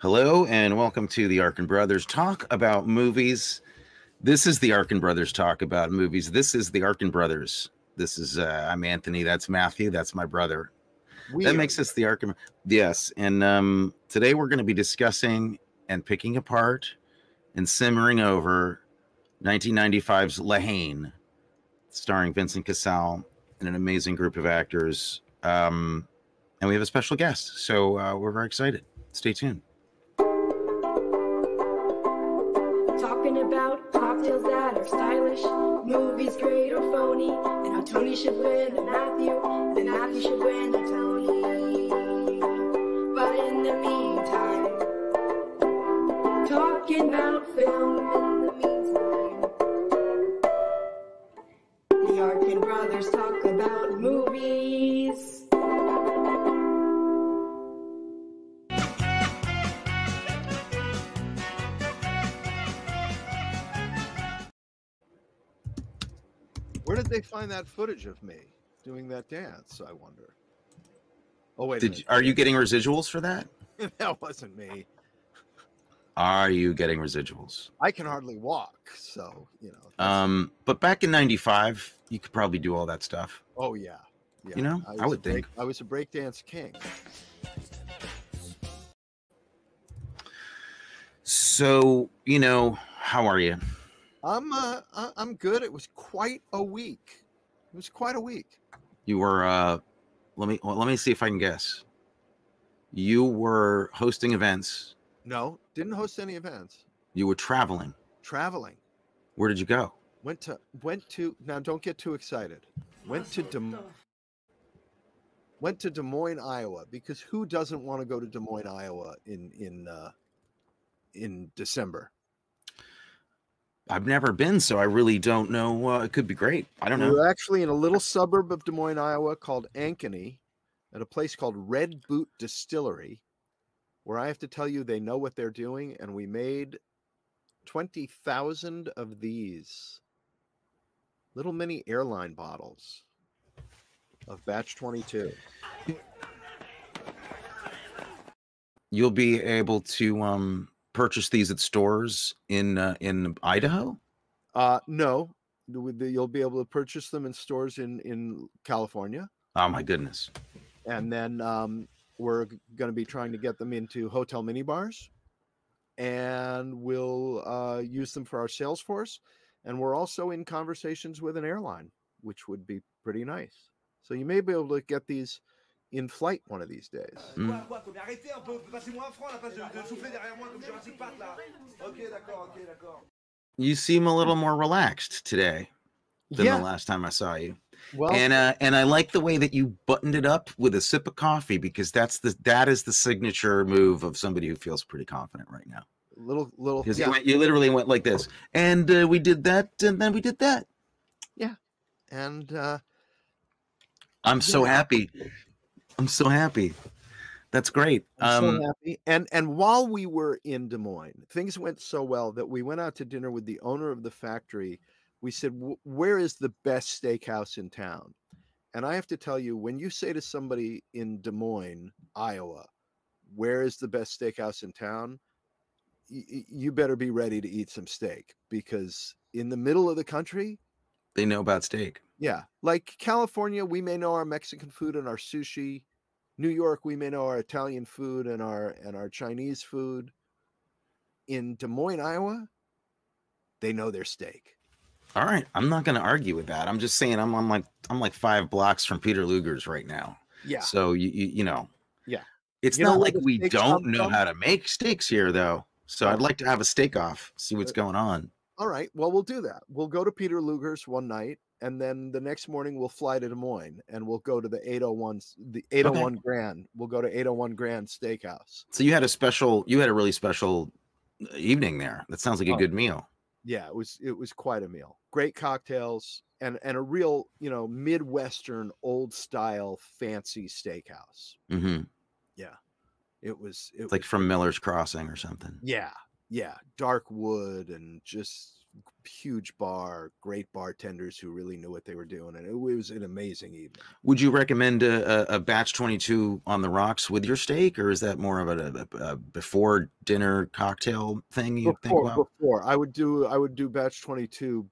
Hello and welcome to the Arkin Brothers Talk About Movies. This is the Arkin Brothers Talk About Movies. This is the Arkin Brothers. This is uh, I'm Anthony. That's Matthew. That's my brother. We that makes us the Arkin. Yes, and um, today we're going to be discussing and picking apart and simmering over 1995's La Haine, starring Vincent Cassel and an amazing group of actors. Um, and we have a special guest, so uh, we're very excited. Stay tuned. Stylish, movies great or phony, and how Tony should win a Matthew, and Matthew should win a Tony. But in the meantime, talking about film in the meantime. The Arkin brothers talk about movies. Did they find that footage of me doing that dance? I wonder. Oh wait, Did are you getting residuals for that? that wasn't me. Are you getting residuals? I can hardly walk, so you know. Um, but back in '95, you could probably do all that stuff. oh yeah, yeah. you know, I a would think. break- I was a breakdance king. So, you know, how are you? I'm uh, I- I'm good. It was quite a week. It was quite a week. You were. uh Let me well, let me see if I can guess. You were hosting events. No, didn't host any events. You were traveling. Traveling. Where did you go? Went to went to now. Don't get too excited. Went to Des, went to Des Moines, Iowa, because who doesn't want to go to Des Moines, Iowa in in uh, in December? I've never been, so I really don't know. Uh, it could be great. I don't know. We're actually in a little suburb of Des Moines, Iowa, called Ankeny, at a place called Red Boot Distillery, where I have to tell you they know what they're doing, and we made twenty thousand of these little mini airline bottles of batch twenty-two. You'll be able to um purchase these at stores in uh, in Idaho. Uh, no, the- with the- you'll be able to purchase them in stores in in California, Oh my goodness. and then um, we're going to be trying to get them into hotel mini bars, and we'll uh, use them for our sales force. And we're also in conversations with an airline, which would be pretty nice. So you may be able to get these in flight one of these days. Mm. Quoi, quoi, quoi, mais arrêtez un peu, passez-moi un franc à la place de, de souffler derrière moi comme Jurassic Park là. Ok, d'accord, ok, d'accord. You seem a little more relaxed today than Yeah, the last time I saw you. well, and uh, and I like the way that you buttoned it up with a sip of coffee because that's the that is the signature move of somebody who feels pretty confident right now. little little Because yeah. you, went, you literally went like this, and uh, we did that, and then we did that. Yeah, and uh, I'm so happy. I'm so happy. That's great. I'm Um, so happy. And and while we were in Des Moines, things went so well that we went out to dinner with the owner of the factory. We said, "Where is the best steakhouse in town?" And I have to tell you, when you say to somebody in Des Moines, Iowa, "Where is the best steakhouse in town?" you better be ready to eat some steak because in the middle of the country, they know about steak. yeah, like California, we may know our Mexican food and our sushi. New York, we may know our Italian food and our and our Chinese food. In Des Moines, Iowa, they know their steak. All right, I'm not going to argue with that. I'm just saying I'm I'm like I'm like five blocks from Peter Luger's right now. Yeah, So you you, you know, Yeah. It's You not like we don't know from? how to make steaks here, though. So I'd like to have a steak off, see what's Uh, going on. All right. Well, we'll do that. We'll go to Peter Luger's one night, and then the next morning we'll fly to Des Moines, and we'll go to the 801 s- the 801 Grand. We'll go to 801 Grand Steakhouse. So you had a special, you had a really special uh, evening there. That sounds like a Oh. good meal. yeah it was it was quite a meal great cocktails and and a real you know midwestern old style fancy steakhouse Mm-hmm. Yeah, it was it It's like from Miller's Crossing or something. yeah yeah dark wood and just huge bar, great bartenders who really knew what they were doing, and it was an amazing evening. Would you recommend a, a, batch 22 on the rocks with your steak, or is that more of a, a, a before dinner cocktail thing you think Before, about? before I would do, I would do batch twenty two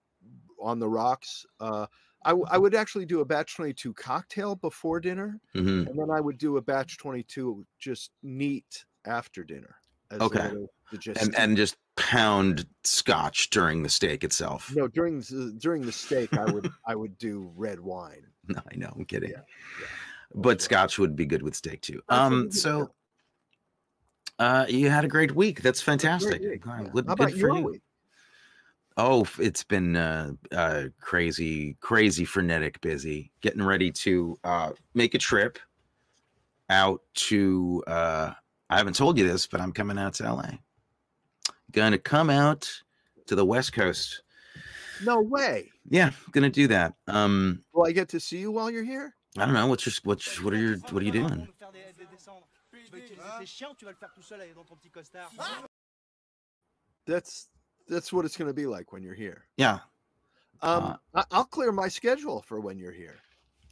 on the rocks. Uh, I, w- I would actually do a batch 22 cocktail before dinner Mhm. and then I would do a batch 22 just neat after dinner. Okay. And and just pound scotch during the steak itself. no, during the, during the steak, I would I would do red wine. No, I know, I'm kidding. Yeah, yeah. But scotch would be good with steak too. Um, so uh, you had a great week. That's fantastic. week, yeah. Good, How about for your you. week? Oh, it's been uh, uh, crazy, crazy, frenetic, busy. Getting ready to uh, make a trip out to. Uh, I haven't told you this, but I'm coming out to LA. Gonna come out to the West Coast. No way. Yeah, gonna do that. Um, Will I get to see you while you're here? I don't know. What's your what's what are your what are you doing? That's that's what it's going to be like when you're here. Yeah. Um, I, I'll clear my schedule for when you're here.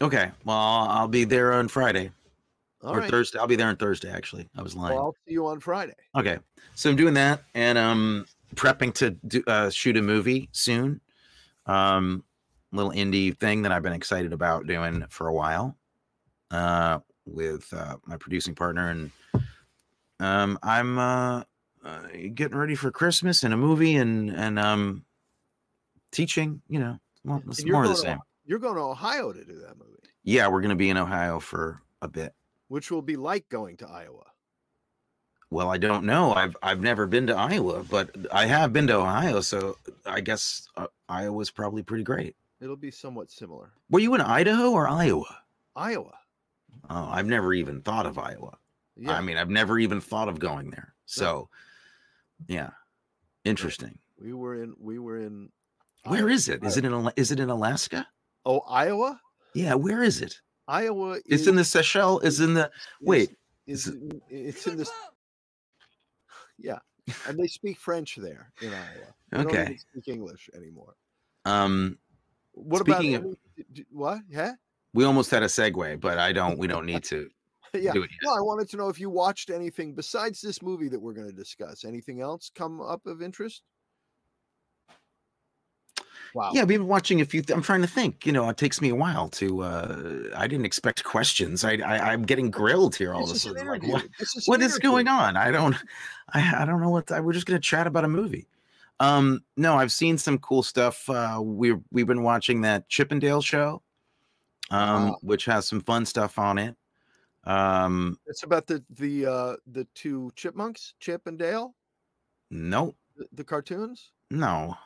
Okay. Well, I'll be there on Friday All or right. Thursday. I'll be there on Thursday. Actually, I was lying. Well, I'll see you on Friday. Okay, so I'm doing that, and um, prepping to do, uh, shoot a movie soon. Um, little indie thing that I've been excited about doing for a while, uh, with uh, my producing partner, and um, I'm uh, uh, getting ready for Christmas and a movie, and and um, teaching. You know, more, it's more of the going to- same. You're going to Ohio to do that movie, Yeah, we're gonna be in Ohio for a bit. Which will be like going to Iowa. Well, I don't know. I've I've never been to Iowa, but I have been to Ohio, so I guess uh, Iowa's probably pretty great. It'll be somewhat similar. Were you in Idaho or Iowa? Iowa. Oh, I've never even thought of Iowa. Yeah. I mean, I've never even thought of going there. So, yeah, interesting. we were in. We were in. Where Iowa. is it? Is it in is it in Alaska? Oh, Iowa. Yeah, where is it? Iowa. It's in the Seychelles. Is in the is- wait. Is, is it's in this. Yeah, and they speak French there in Iowa. They don't Okay. speak English anymore. Um, What Speaking about of- any- d- d- what? Yeah, we almost had a segue, but I don't. We don't need to yeah. do it. No, I wanted to know if you watched anything besides this movie that we're going to discuss. Anything else come up of interest? Wow. Yeah, we've been watching a few. Th- I'm trying to think. You know, it takes me a while to. uh I didn't expect questions. I, I I'm getting grilled here all of a is sudden. Like, what, is what going on? I don't. I I don't know what. I, we're just gonna chat about a movie. Um, no, I've seen some cool stuff. Uh, we've we've been watching that Chippendale show, um, Ah. which has some fun stuff on it. Um, It's about the the uh the two chipmunks, Chip and Dale, no, the, the cartoons. no,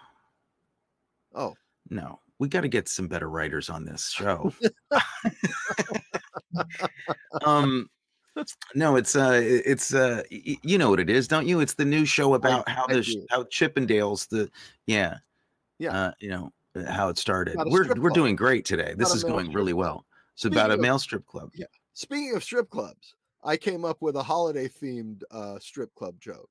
Oh, no. We got to get some better writers on this show. um no it's uh it's uh you know what it is don't you it's the new show about how I the do. how chippendales the yeah Yeah. uh you know uh, how it started we're we're club. doing great today this is going really club. well it's about a Speaking male strip club Yeah. speaking of strip clubs, I came up with a holiday themed uh strip club joke.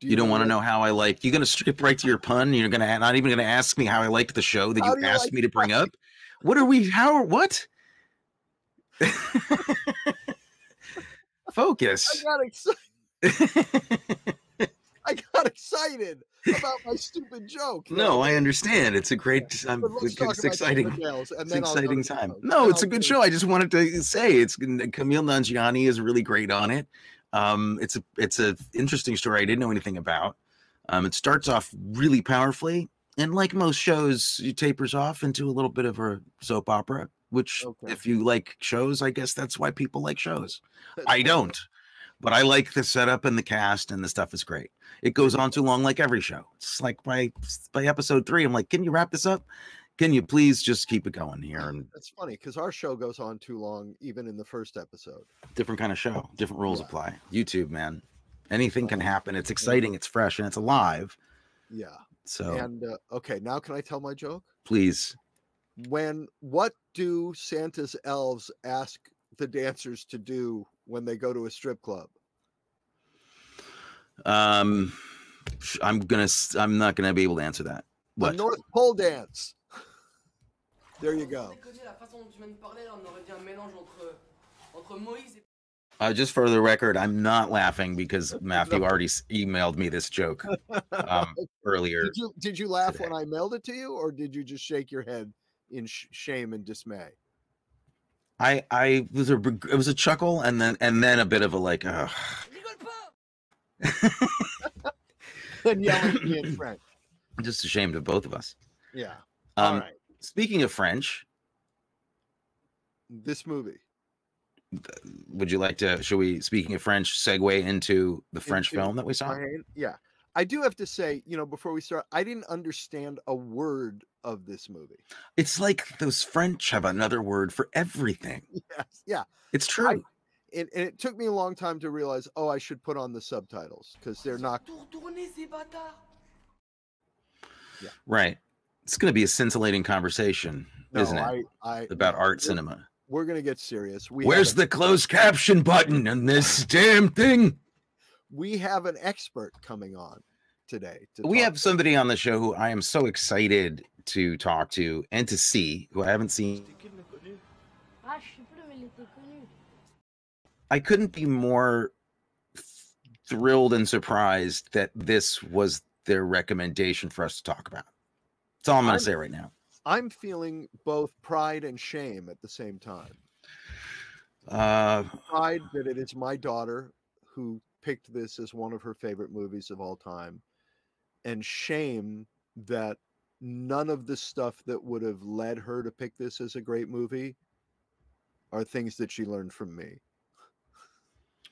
Do you don't want to know how i like you're gonna skip right to your pun you're gonna not even gonna ask me how i liked the show that How you do you asked like me to bring up what are we how what Focus. I got excited. I got excited about my stupid joke. No, I understand. It's a great, um, But let's it's, exciting. It's exciting time. No, it's a good show. I just wanted to say it's Kumail Nanjiani is really great on it. Um, it's a it's a interesting story I didn't know anything about. Um, it starts off really powerfully, and like most shows, it tapers off into a little bit of a soap opera. Which, Okay. if you like shows, I guess that's why people like shows. I don't, but I like the setup and the cast and the stuff is great. It goes on too long, like every show. It's like by by episode three, I'm like, can you wrap this up? Can you please just keep it going here? And That's funny because our show goes on too long, even in the first episode. different kind of show, different rules Yeah. apply. YouTube, man, anything can happen. It's exciting, it's fresh, and it's alive. Yeah. So And uh, okay, now can I tell my joke? please, When what do Santa's elves ask the dancers to do when they go to a strip club? um, I'm gonna. I'm not gonna be able to answer that. What? The North Pole dance. There you go. Déconner, la façon dont tu viens de parler, là, on aurait dit un mélange entre, entre Moïse et Uh, just for the record, I'm not laughing because Matthew already emailed me this joke um, earlier. Did you did you laugh today. when I mailed it to you, or did you just shake your head in sh- shame and dismay? I I was a it was a chuckle and then and then a bit of a like. Ugh. And yelling at me in French. I'm just ashamed of both of us. Yeah. Um, All right. Speaking of French, This movie. would you like to? Should we? Speaking of French, segue into the French Into film that we saw? Ryan, yeah. I do have to say, you know, before we start, I didn't understand a word of this movie. It's like those French have another word for everything. Yes. Yeah. It's true. And, and it took me a long time to realize, oh, I should put on the subtitles because they're not. Tout retourner, ces bâtards right. It's going to be a scintillating conversation, No, isn't it? I, I, about art cinema. We're gonna get serious. We Where's the closed caption button on this damn thing? we have an expert coming on today. To We have to- somebody on the show who I am so excited to talk to and to see, who I haven't seen. Je sais plus, mais il était connu. I couldn't be more thrilled and surprised that this was their recommendation for us to talk about. That's all I'm going to say right now. I'm feeling both pride and shame at the same time. Uh, Pride that it is my daughter who picked this as one of her favorite movies of all time, and shame that none of the stuff that would have led her to pick this as a great movie are things that she learned from me.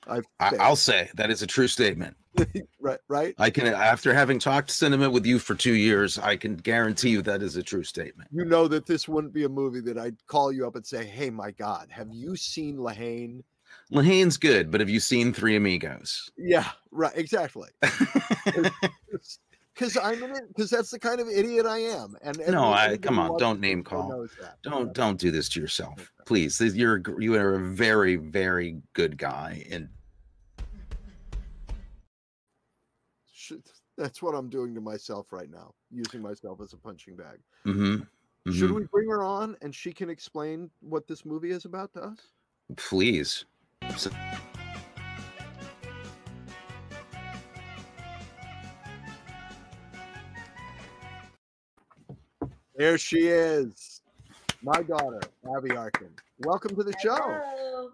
I've I, failed, I'll say that is a true statement. right, right. I can, after having talked cinema with you for two years, I can guarantee you that is a true statement. You know that this wouldn't be a movie that I'd call you up and say, "Hey, my God, have you seen La Haine?" Lahane's good, but have you seen Three Amigos? Yeah, right, exactly. Because I'm. Because that's the kind of idiot I am. And No, I- come on, don't name call. Don't don't do this to yourself, please. You're you are a very very good guy, and That's what I'm doing to myself right now, using myself as a punching bag. Mm-hmm. Should mhm. we bring her on and she can explain what this movie is about to us? please. So- There she is, my daughter, Abby Arkin. Welcome to the show. Hello.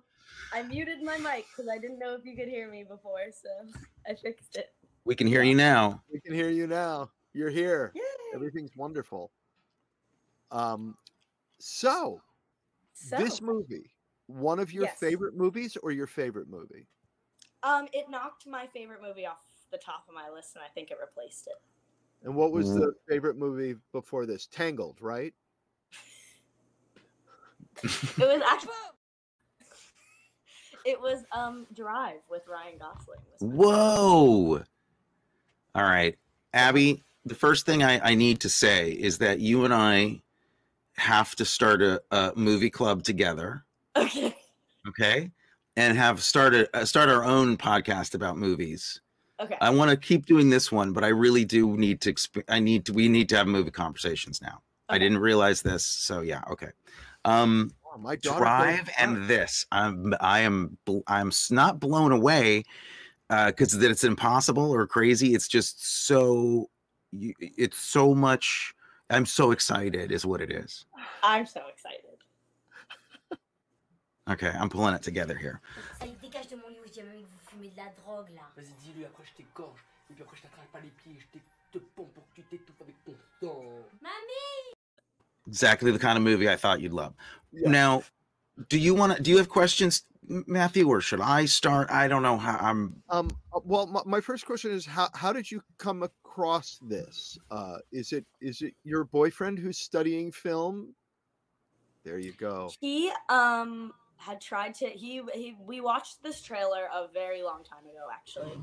I muted my mic because I didn't know if you could hear me before, so I fixed it. we can hear you now. We can hear you now. You're here. Yay! Everything's wonderful. Um, so So, this movie, one of your Yes. favorite movies or your favorite movie? um, it knocked my favorite movie off the top of my list, and I think it replaced it. And what was Mm. the favorite movie before this? Tangled, right? It was actually. It was um Drive with Ryan Gosling. was my favorite. Whoa! All right, Abby. The first thing I, I need to say is that you and I have to start a, a movie club together, Okay. okay? And have started uh, start our own podcast about movies. Okay. I want to keep doing this one, but I really do need to. Exp- I need to. We need to have movie conversations now. I didn't realize this, so yeah, okay. Um, Oh, my Drive and Drive. this. I'm. I am. I'm not blown away because that it's impossible or crazy. It's just so. It's so much. I'm so excited, is what it is. I'm so excited. Okay, I'm pulling it together here. Ça y dégage de mon lit où j'ai jamais vu que vous fumez de la drogue là. Vas-y, dis-lui, après je t'égorge. Et puis après je t'attrape pas les pieds, je t'é- pompe pour que tu t'étouffes avec ton sang. Mamie Exactly the kind of movie I thought you'd love. Yeah. Now, do you want to? Do you have questions, Matthew, or should I start? I don't know how. I'm. Um, uh, well, my, my first question is how how did you come across this? Uh, is it is it your boyfriend who's studying film? There you go. He um had tried to he he we watched this trailer a very long time ago actually.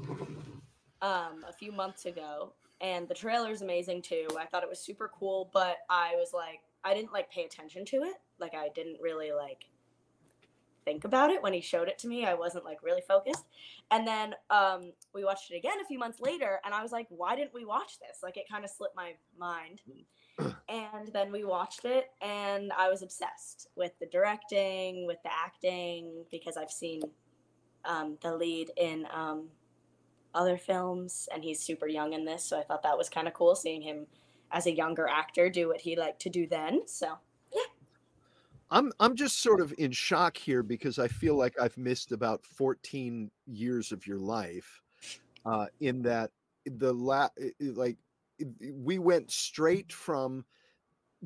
Um a few months ago and the trailer is amazing too. I thought it was super cool, but I was like I didn't like pay attention to it. Like I didn't really like think about it when he showed it to me. I wasn't like really focused. And then um, we watched it again a few months later, and I was like, why didn't we watch this? Like it kind of slipped my mind. And then we watched it, and I was obsessed with the directing, with the acting, because I've seen um, the lead in um, other films, and he's super young in this. So I thought that was kind of cool seeing him as a younger actor do what he liked to do then. So yeah, I'm I'm just sort of in shock here because I feel like I've missed about 14 years of your life. Uh, in that the la like we went straight from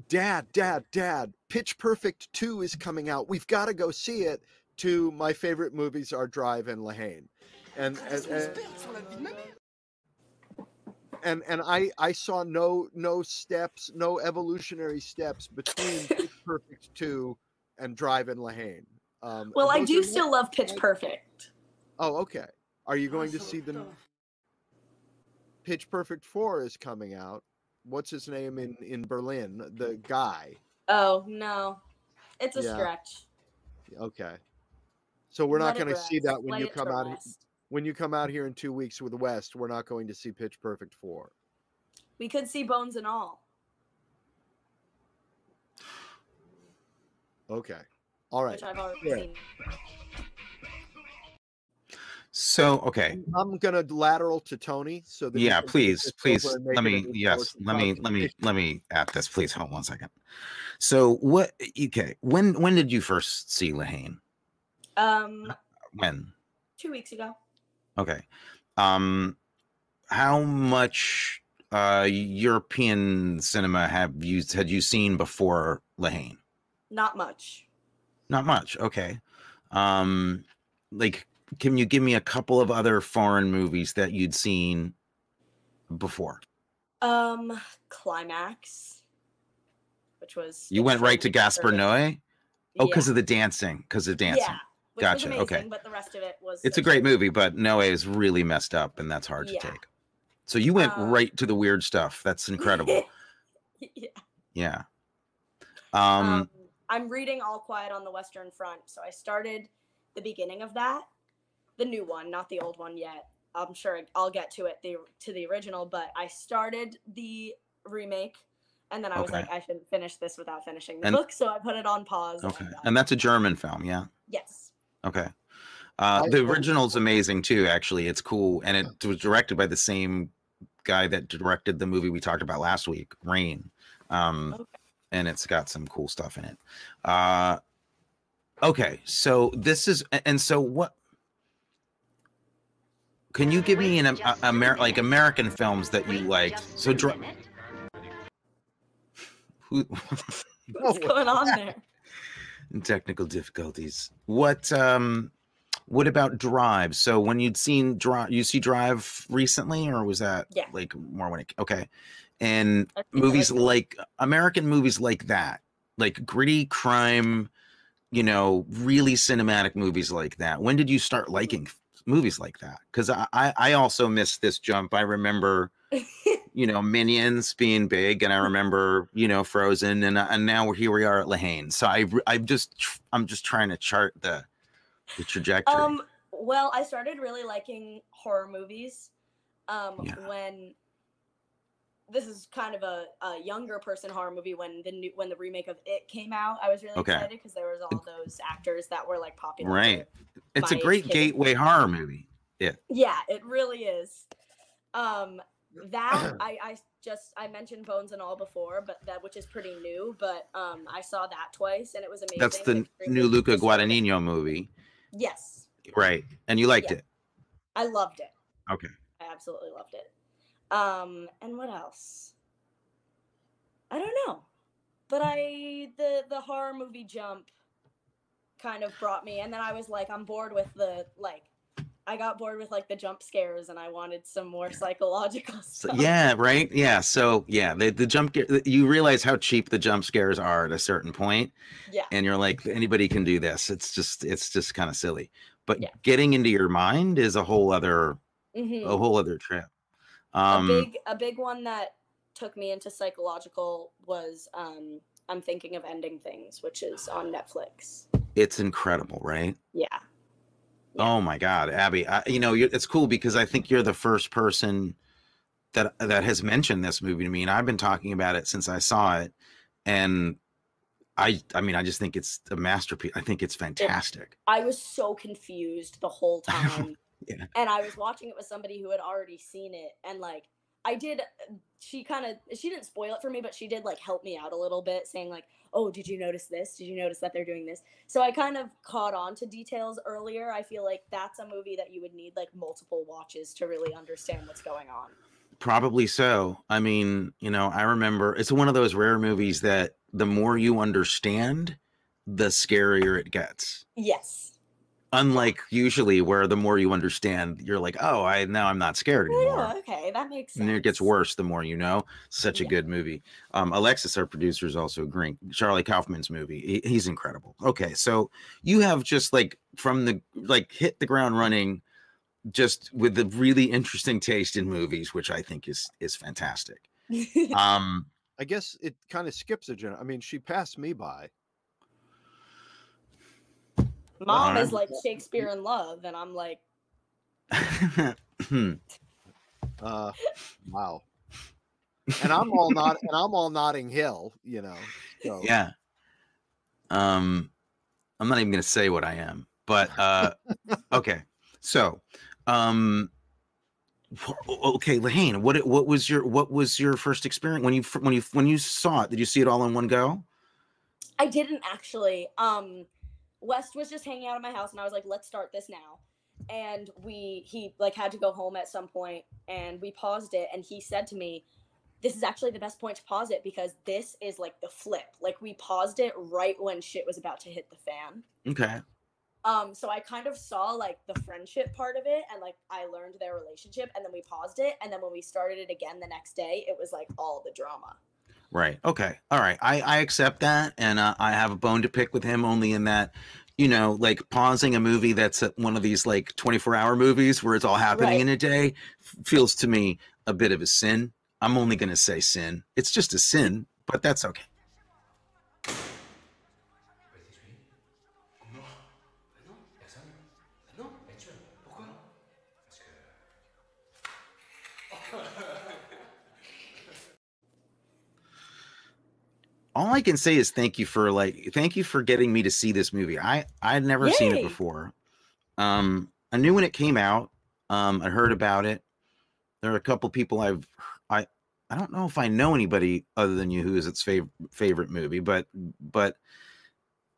dad, dad, dad, Pitch Perfect 2 is coming out. We've got to go see it to my favorite movies are Drive and La Haine. And and, and and and I I saw no no steps, no evolutionary steps between Pitch Perfect two and Drive and La Haine. Um, well, I do still love Pitch Perfect. Oh, okay. Are you going to see the Pitch Perfect four is coming out? What's his name in in Berlin? The guy. Oh no, it's a Yeah. stretch. Okay. So we're not Let it going to see that when Let you come out rest. when you come out here in two weeks with West. We're not going to see Pitch Perfect four. We could see Bones and all. Okay. All right. which I've already Fair. seen. So okay, I'm gonna lateral to Tony. So that yeah, please, please over and make let me. Yes, let me, let me, let me at this. Please hold one second. So what? Okay, when when did you first see La Haine? Um, When? two weeks ago. Okay. Um, how much uh European cinema have you had you seen before La Haine? Not much. Not much. Okay. Um, like, can you give me a couple of other foreign movies that you'd seen before? Um, Climax, which was You went right to Gaspar. Noé? Oh, because Yeah. of the dancing. Because of dancing. Yeah, Gotcha, Was okay. But the rest of it was. It's a great movie, but Noé is really messed up, and that's hard to Yeah. take. So you went Um, right to the weird stuff. That's incredible. yeah. yeah. Um, Um, I'm reading All Quiet on the Western Front, so I started the beginning of that, the new one, not the old one yet. I'm sure I'll get to it the to the original, but I started the remake, and then I was Okay. like, I shouldn't finish this without finishing the And- book, so I put it on pause. okay. I'm. And that's a German film, yeah. yes, Okay. Uh, I- the original's amazing too. Actually, it's cool, and it was directed by the same guy that directed the movie we talked about last week, Rain. Um, Okay. and it's got some cool stuff in it. Uh, okay, so this is, and so what? Can you give me an um, a, Amer- like American films that you liked? So, dr- who? what's going on there? technical difficulties. What um what about Drive? So when you'd seen Drive, you see Drive recently, or was that Yeah. like more when it okay? And I think I movies like like American movies like that, like gritty crime, you know, really cinematic movies like that. When did you start liking f- movies like that? Because I I I also missed this jump. I remember you know minions being big and i remember you know frozen and uh, and now we're here we are at La Haine so i i'm just i'm just trying to chart the the trajectory Um, well, I started really liking horror movies um, Yeah. when this is kind of a, a younger person horror movie when the new when the remake of It came out. I was really Okay. excited because there was all those actors that were like popular. right it's a great gateway horror movie Yeah, Yeah, it really is. Um, that I I just I mentioned Bones and All before, but that which is pretty new. But um, I saw that twice and it was amazing. that's the new luca guadagnino movie Yes, right and you liked Yeah. it I loved it. okay I absolutely loved it. Um, and what else? I don't know, but I the the horror movie jump kind of brought me, and then I was like, I'm bored with the like. I got bored with like the jump scares, and I wanted some more psychological stuff. yeah right yeah so yeah the, the jump you realize how cheap the jump scares are at a certain point yeah, and you're like anybody can do this it's just it's just kind of silly but Yeah. getting into your mind is a whole other Mhm. a whole other trip a um big a big one that took me into psychological was um, I'm thinking of ending things, which is on Netflix. It's incredible, right? Yeah. Oh my God, Abby! I, you know, it's cool because I think you're the first person that that has mentioned this movie to me, and I've been talking about it since I saw it. And I, I mean, I just think it's a masterpiece. I think it's fantastic. I was so confused the whole time. Yeah. And I was watching it with somebody who had already seen it. And like, I did, she kind of, she didn't spoil it for me, but she did like help me out a little bit, saying, like, oh, did you notice this? Did you notice that they're doing this? So I kind of caught on to details earlier. I feel like that's a movie that you would need like multiple watches to really understand what's going on. Probably so. I mean, you know, I remember it's one of those rare movies that the more you understand, the scarier it gets. Yes. Unlike usually where the more you understand, you're like, oh, I now I'm not scared Oh, anymore. yeah, okay, that makes sense. And it gets worse the more you know. Such a Yeah. good movie. Um, Alexis, our producer, is also agreeing. Charlie Kaufman's movie. he- he's incredible. Okay, so you have just like from the like hit the ground running, just with the really interesting taste in movies, which I think is is fantastic. Um, I guess it kind of skips a gen. I mean, she passed me by. Mom is like Shakespeare in love, and I'm like, Uh, wow. And I'm all not, and I'm all Notting Hill, you know. So yeah. Um, I'm not even gonna say what I am, but uh, okay. So, um, okay, La Haine, what what was your what was your first experience when you when you when you saw it? Did you see it all in one go? I didn't actually. Um, Wes was just hanging out at my house, and I was like, "Let's start this now." And we, he like had to go home at some point, and we paused it, and he said to me, "This is actually the best point to pause it because this is like the flip. Like we paused it right when shit was about to hit the fan." Okay. Um, so I kind of saw like the friendship part of it, and like I learned their relationship, and then we paused it, and then when we started it again the next day, it was like all the drama. Right. Okay. All right. I I accept that, and uh, I have a bone to pick with him only in that, you know, like pausing a movie that's at one of these like 24 hour movies where it's all happening Right. in a day f- feels to me a bit of a sin. I'm only going to say sin. It's just a sin, but that's okay. Non. Bah non, personne. Bah non, bah tu vois, pourquoi Parce que. All I can say is thank you for like thank you for getting me to see this movie. I I had never seen it before. Um, I knew when it came out. Um, I heard about it. There are a couple people I've I I don't know if I know anybody other than you who is its favorite favorite movie, but but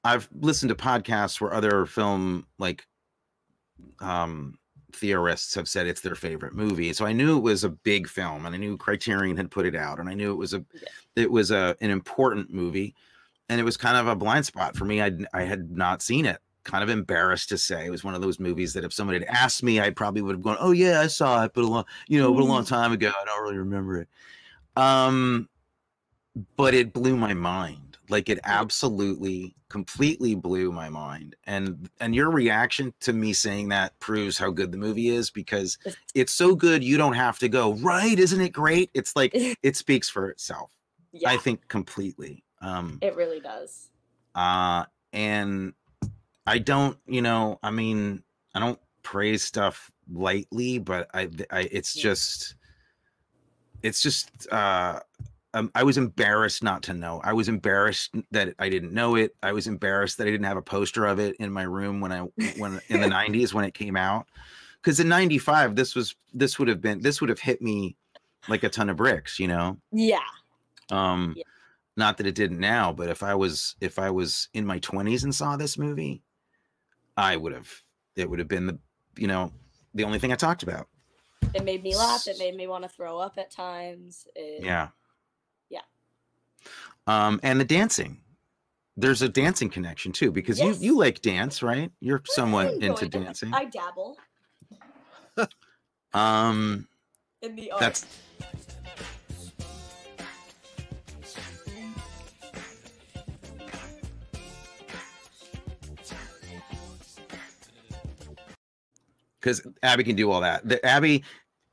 I've listened to podcasts where other film like um theorists have said it's their favorite movie. So I knew it was a big film and I knew Criterion had put it out and I knew it was a it was a an important movie and it was kind of a blind spot for me. I I had not seen it. Kind of embarrassed to say it was one of those movies that if somebody had asked me, I probably would have gone, "Oh yeah, I saw it, but a long, you know, but a long time ago. I don't really remember it." Um, but it blew my mind. Like it absolutely, completely blew my mind. And and your reaction to me saying that proves how good the movie is because it's so good you don't have to go right. Isn't it great? It's like it speaks for itself. Yeah, I think completely. Um, it really does. uh, and I don't, you know, I mean, I don't praise stuff lightly, but I, I, it's just, it's just, uh, um, I was embarrassed not to know. I was embarrassed that I didn't know it. I was embarrassed that I didn't have a poster of it in my room when I, when in the '90s when it came out. Because in '95, this was, this would have been, this would have hit me like a ton of bricks, you know. Yeah, Um, Yeah. not that it didn't now, but if I was if I was in my twenties and saw this movie, I would have. It would have been the you know the only thing I talked about. it made me laugh. It made me want to throw up at times. It, Yeah. Yeah. Um, and the dancing. There's a dancing connection too because Yes. you you like dance, right? You're somewhat into dancing. I dabble Um, in the art. that's because Abby can do all that. The, Abby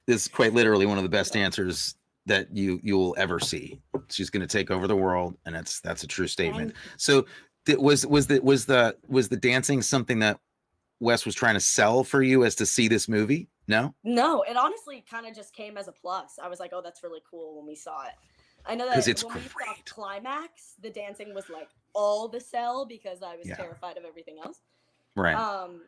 is quite literally one of the best dancers that you you will ever see. She's going to take over the world, and that's that's a true statement. So Did, was was the was the was the dancing something that Wes was trying to sell for you as to see this movie? No, No, it honestly kind of just came as a plus. I was like, oh, that's really cool when we saw it. I know that it's when we saw climax, the dancing was like all the sell because I was Yeah. terrified of everything else. right? Um,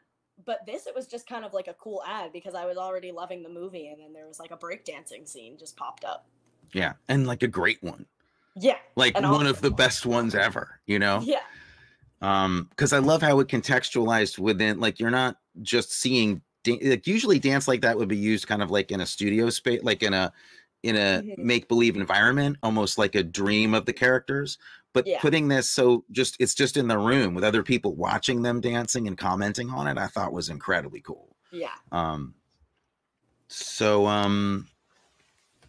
but this it was just kind of like a cool ad because I was already loving the movie, and then there was like a breakdancing scene just popped up. yeah, and like a great one, Yeah, like one of the best ones ever. You know, yeah, um because i love how it contextualized within like you're not just seeing like usually dance like that would be used kind of like in a studio space like in a in a Mhm. make believe environment almost like a dream of the characters but Yeah. putting this so just it's just in the room with other people watching them dancing and commenting on it i thought was incredibly cool yeah. um so um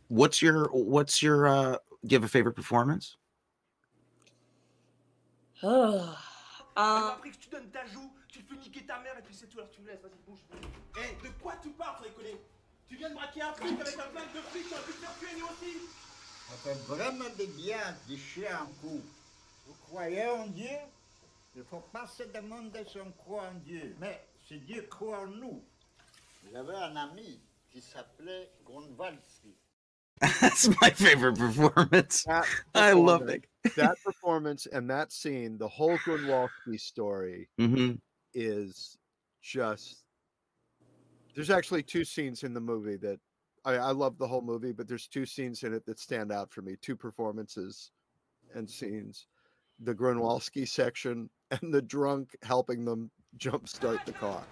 what's your what's your uh do you a favorite performance um, tu donnes ta joue, tu te fais niquer ta mère et puis c'est tout. Alors tu me laisses, vas-y, bouge. Hé, de quoi tu parles, Frécolé Tu viens de braquer un truc avec un plaque de flics, t'aurais pu te faire tuer nous aussi Ça fait vraiment du bien de chier un coup. Vous croyez en Dieu Il ne faut pas se demander si on croit en Dieu, mais si Dieu croit en nous. J'avais un ami qui s'appelait Grunwalski. that's my favorite performance That i love it that performance and that scene, the whole Grunwalski story hmm is just. There's actually two scenes in the movie that I, I love the whole movie, but there's two scenes in it that stand out for me. Two performances and scenes: the Grunwalski section and the drunk helping them jumpstart the car.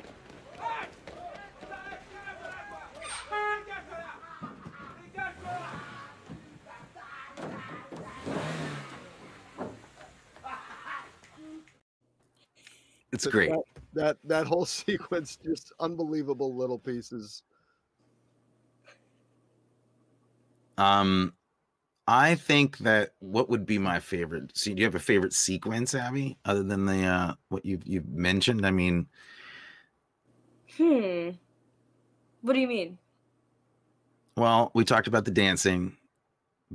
It's great. That, that that whole sequence, just unbelievable little pieces. Um, I think that what would be my favorite? See, do you have a favorite sequence, Abby, other than the uh what you've you've mentioned? I mean, Hmm. What do you mean? well, we talked about the dancing,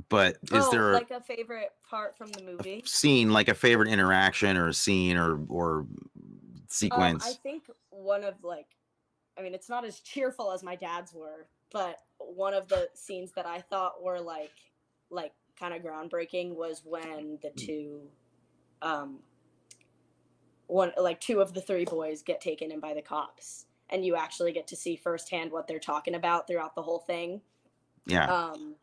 but is oh, there a, like a favorite part from the movie? scene, like a favorite interaction or a scene or or Um, sequence? I think one of like, I mean, it's not as cheerful as my dad's were, but one of the scenes that I thought were like, like kind of groundbreaking was when the two, um, one like two of the three boys get taken in by the cops, and you actually get to see firsthand what they're talking about throughout the whole thing. yeah, Um,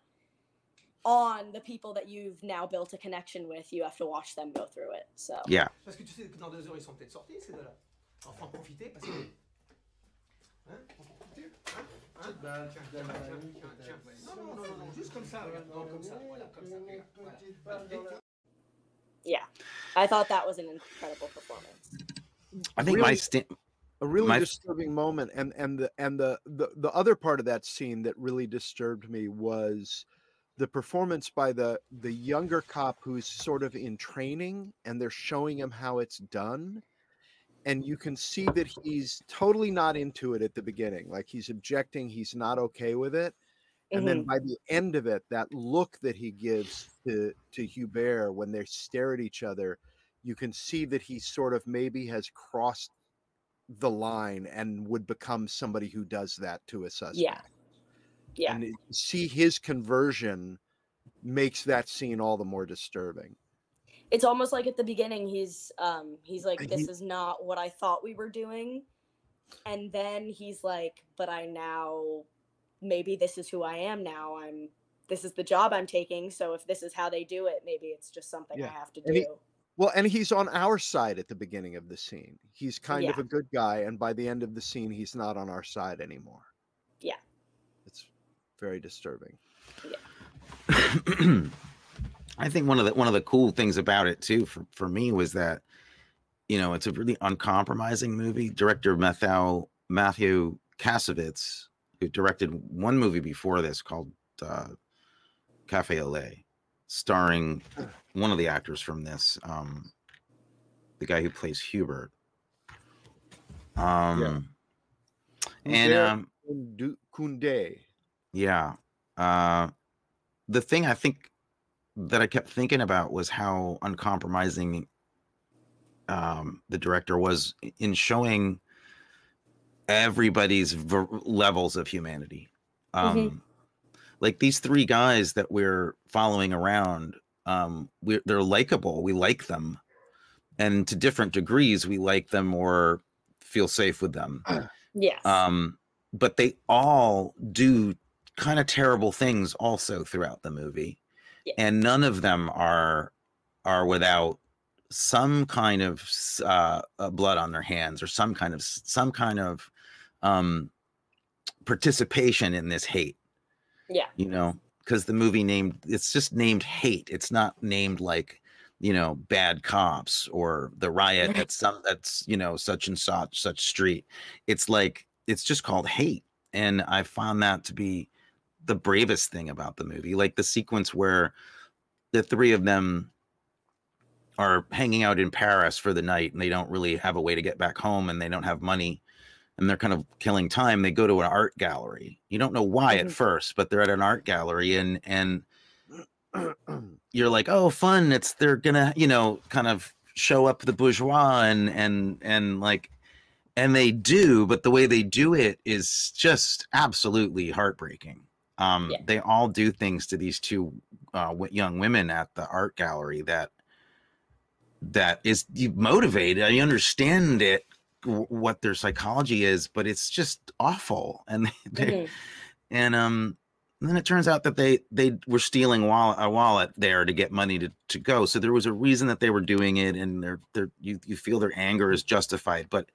on the people that you've now built a connection with, you have to watch them go through it. So yeah. Parce que tu sais que dans deux heures, ils sont peut-être sortis, ces deux-là. Enfin, profiter parce que. Hein On tiens. Non, non, non, non, non, juste comme ça, regarde. Non, comme ça, voilà, comme ça, regarde. Voilà. Yeah, I thought that was an incredible performance. I think my Really- sta- a really My f- disturbing moment and and the and the, the the other part of that scene that really disturbed me was the performance by the the younger cop who's sort of in training and they're showing him how it's done and you can see that he's totally not into it at the beginning like he's objecting he's not okay with it and then mm-hmm. by the end of it that look that he gives to to hubert when they stare at each other you can see that he sort of maybe has crossed the line and would become somebody who does that to a suspect. Yeah. Yeah. And see his conversion makes that scene all the more disturbing. It's almost like at the beginning he's um he's like this is not what i thought we were doing and then he's like but i now maybe this is who i am now i'm this is the job i'm taking so if this is how they do it maybe it's just something Yeah. i have to And do he- Well, and he's on our side at the beginning of the scene. He's kind of a good guy, and by the end of the scene, he's not on our side anymore. Yeah. It's very disturbing. I think one of the one of the cool things about it too for, for me was that you know it's a really uncompromising movie. Director Matthew Matthew Kassovitz, who directed one movie before this called uh, Café au Lait, starring one of the actors from this, um, the guy who plays Hubert. Um, and Hubert um, Koundé. yeah. Uh, the thing I think that I kept thinking about was how uncompromising um, the director was in showing everybody's ver- levels of humanity. Um, Mhm. Like these three guys that we're following around, um, we're, they're likable. We like them, and to different degrees, we like them or feel safe with them. Yes. Um, but they all do kind of terrible things also throughout the movie, Yeah. and none of them are are without some kind of uh, uh, blood on their hands or some kind of some kind of um, participation in this hate. Yeah. you know, because the movie named it's just named hate. It's not named like you know bad cops or the riot at some that's you know such and such such street. It's like it's just called hate, and I found that to be the bravest thing about the movie. Like the sequence where the three of them are hanging out in Paris for the night and they don't really have a way to get back home and they don't have money and they're kind of killing time. They go to an art gallery. You don't know why at Mhm. first, but they're at an art gallery and and you're like, "Oh, fun. It's they're going to, you know, kind of show up the bourgeois and and and like and they do, but the way they do it is just absolutely heartbreaking. Um, Yeah. They all do things to these two uh, young women at the art gallery that that is you motivated. I understand it, what their psychology is, but it's just awful. And they, they Mhm. and um, then it turns out that they they were stealing wallet, a wallet there to get money to, to go. So there was a reason that they were doing it, and they're they're you you feel their anger is justified, but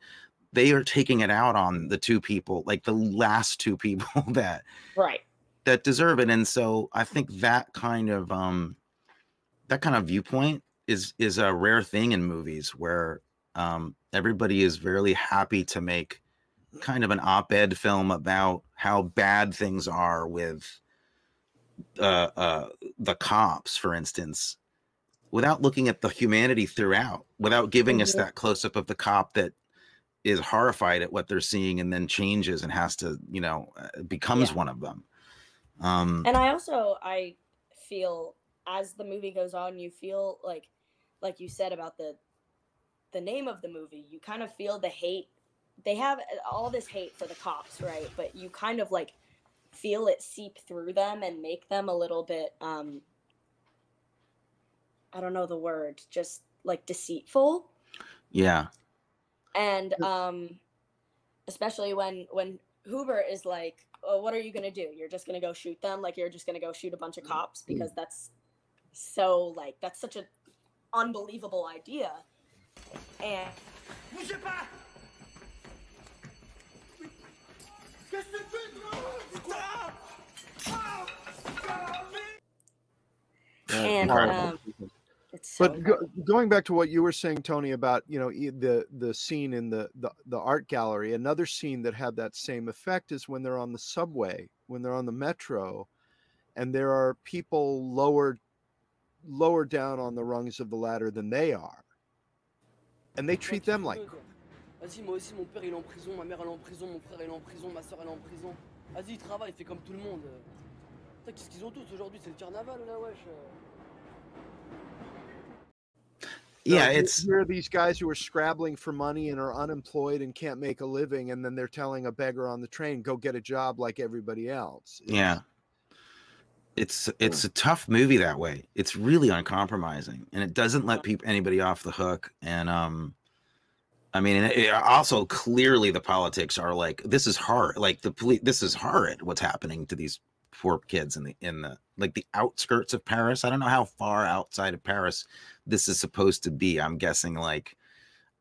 they are taking it out on the two people, like the last two people that Right. That deserve it. And so I think that kind of um that kind of viewpoint is is a rare thing in movies where um everybody is really happy to make kind of an op-ed film about how bad things are with uh uh the cops for instance without looking at the humanity throughout without giving us Mhm. that close up of the cop that is horrified at what they're seeing and then changes and has to you know uh, becomes Yeah. one of them um And I also I feel as the movie goes on, you feel like like you said about the the name of the movie, you kind of feel the hate. They have all this hate for the cops, right? But you kind of like feel it seep through them and make them a little bit um I don't know the word, just like deceitful. yeah and um especially when when Hubert is like, oh, "What are you gonna do? You're just gonna go shoot them? Like you're just gonna go shoot a bunch of cops because that's so like that's such an unbelievable idea." And Bougez pas Qu'est-ce que tu fais, toi Putain Putain and um, it's so But go, going back to what you were saying, Tony, about you know e- the the scene in the, the the art gallery, another scene that had that same effect is when they're on the subway, when they're on the metro, and there are people lower lower down on the rungs of the ladder than they are, and they treat them like Vas-y, moi aussi, mon père il est en prison, ma mère elle est en prison, mon frère il est en prison, ma soeur elle est en prison. Vas-y, il travaille, il fait comme tout le monde. Putain, qu'est-ce qu'ils ont tous aujourd'hui C'est le carnaval là, wesh. Euh. Yeah here- it's here are these guys who are scrabbling for money and are unemployed and can't make a living, and then they're telling a beggar on the train, "Go get a job like everybody else." It's- yeah. It's it's a tough movie that way. It's really uncompromising and it doesn't let people anybody off the hook and um i mean and it, also clearly the politics are like this is hard like the police this is horrid what's happening to these poor kids in the in the like the outskirts of paris. I don't know how far outside of paris this is supposed to be. I'm guessing like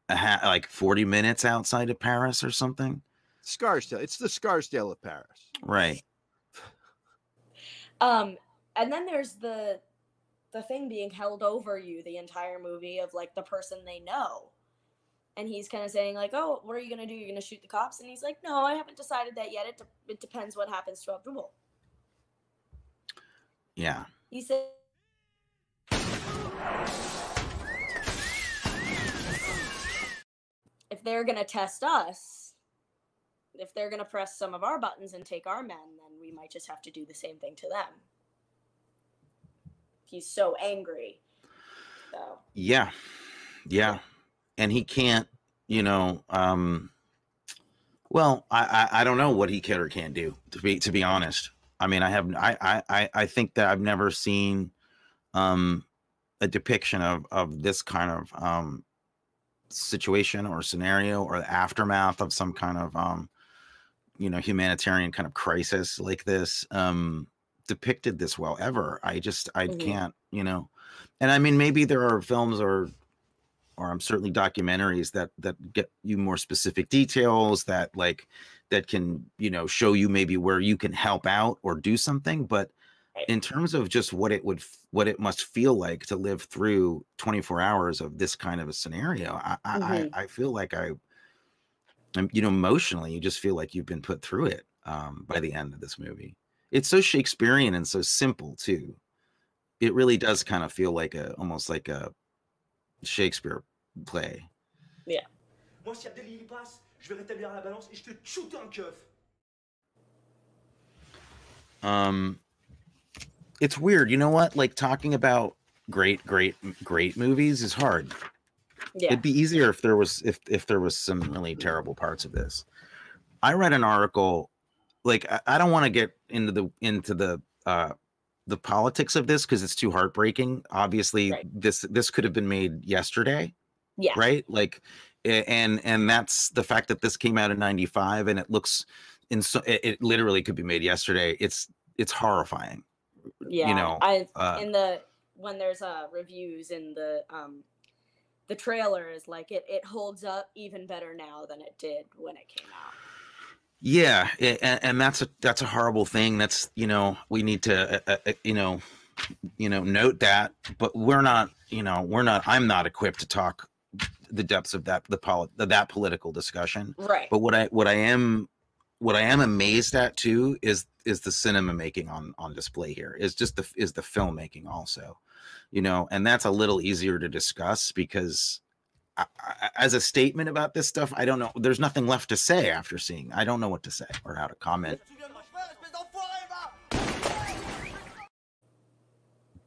a ha- like 40 minutes outside of paris or something. Scarsdale. It's the Scarsdale of Paris. right. Um and then there's the the thing being held over you the entire movie of like the person they know. And he's kind of saying like oh what are you gonna do? You're gonna shoot the cops? And he's like no i haven't decided that yet. It, de- it depends what happens to Abdel yeah he said if they're gonna test us if they're gonna press some of our buttons and take our men then we might just have to do the same thing to them he's so angry so Yeah. Yeah. and he can't, you know, um, well, I, I I don't know what he can or can't do to be to be honest. I mean, I have I I I- think that I've never seen um a depiction of of this kind of um situation or scenario or the aftermath of some kind of um you know humanitarian kind of crisis like this um depicted this well ever i just i Mhm. can't you know and i mean maybe there are films or or i'm certainly documentaries that that get you more specific details that like that can you know show you maybe where you can help out or do something but in terms of just what it would what it must feel like to live through 24 hours of this kind of a scenario i I, Mhm. I, I feel like i I'm, you know emotionally you just feel like you've been put through it um by the end of this movie. It's so shakespearean and so simple too. It really does kind of feel like a almost like a shakespeare play. Moi, si Abdel il y passe, je vais rétablir la balance et je te shoot un keuf. um it's weird you know what like talking about great great great movies is hard Yeah. it'd be easier if there was if if there was some really terrible parts of this i read an article like i, I don't want to get into the into the uh the politics of this because it's too heartbreaking obviously Right. this this could have been made yesterday Yeah. right like a- and and that's the fact that this came out in 95 and it looks in so it, it literally could be made yesterday it's it's horrifying Yeah. you know, I uh, in the when there's uh reviews in the um the trailer is like it it holds up even better now than it did when it came out. Yeah, a- a- and, that's a that's a horrible thing. That's you know we need to uh, uh, uh, you know you know note that, but we're not you know we're not. I'm not equipped to talk the depths of that the poli- that political discussion. Right. But what I what I am what I am amazed at too is is the cinema making on on display here. Is just the is the filmmaking also, you know, and that's a little easier to discuss because I, I, as a statement about this stuff, I don't know. There's nothing left to say after seeing. I don't know what to say or how to comment. Tu viens de me faire, espèce d'enfoiré, va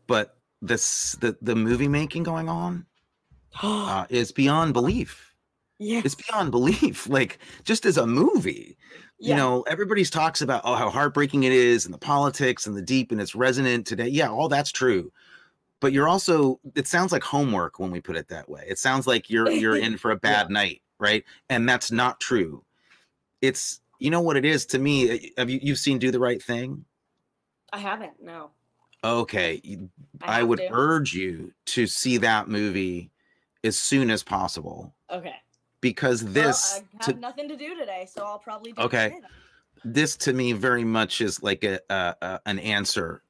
But this the the movie making going on uh, is beyond belief. yeah. It's beyond belief. Like just as a movie, you know, everybody's talks about oh how heartbreaking it is and the politics and the deep and it's resonant today. Yeah, all that's true. But you're also it sounds like homework when we put it that way. It sounds like you're you're in for a bad night, right? And that's not true. It's you know what it is to me. uh, Have you you've seen Do the Right Thing? I haven't. No. Okay, you- I, would to. urge you to see that movie as soon as possible. Okay. because this well, I to- have nothing to do today, so I'll probably do Okay. this to me very much is like a, a, a an answer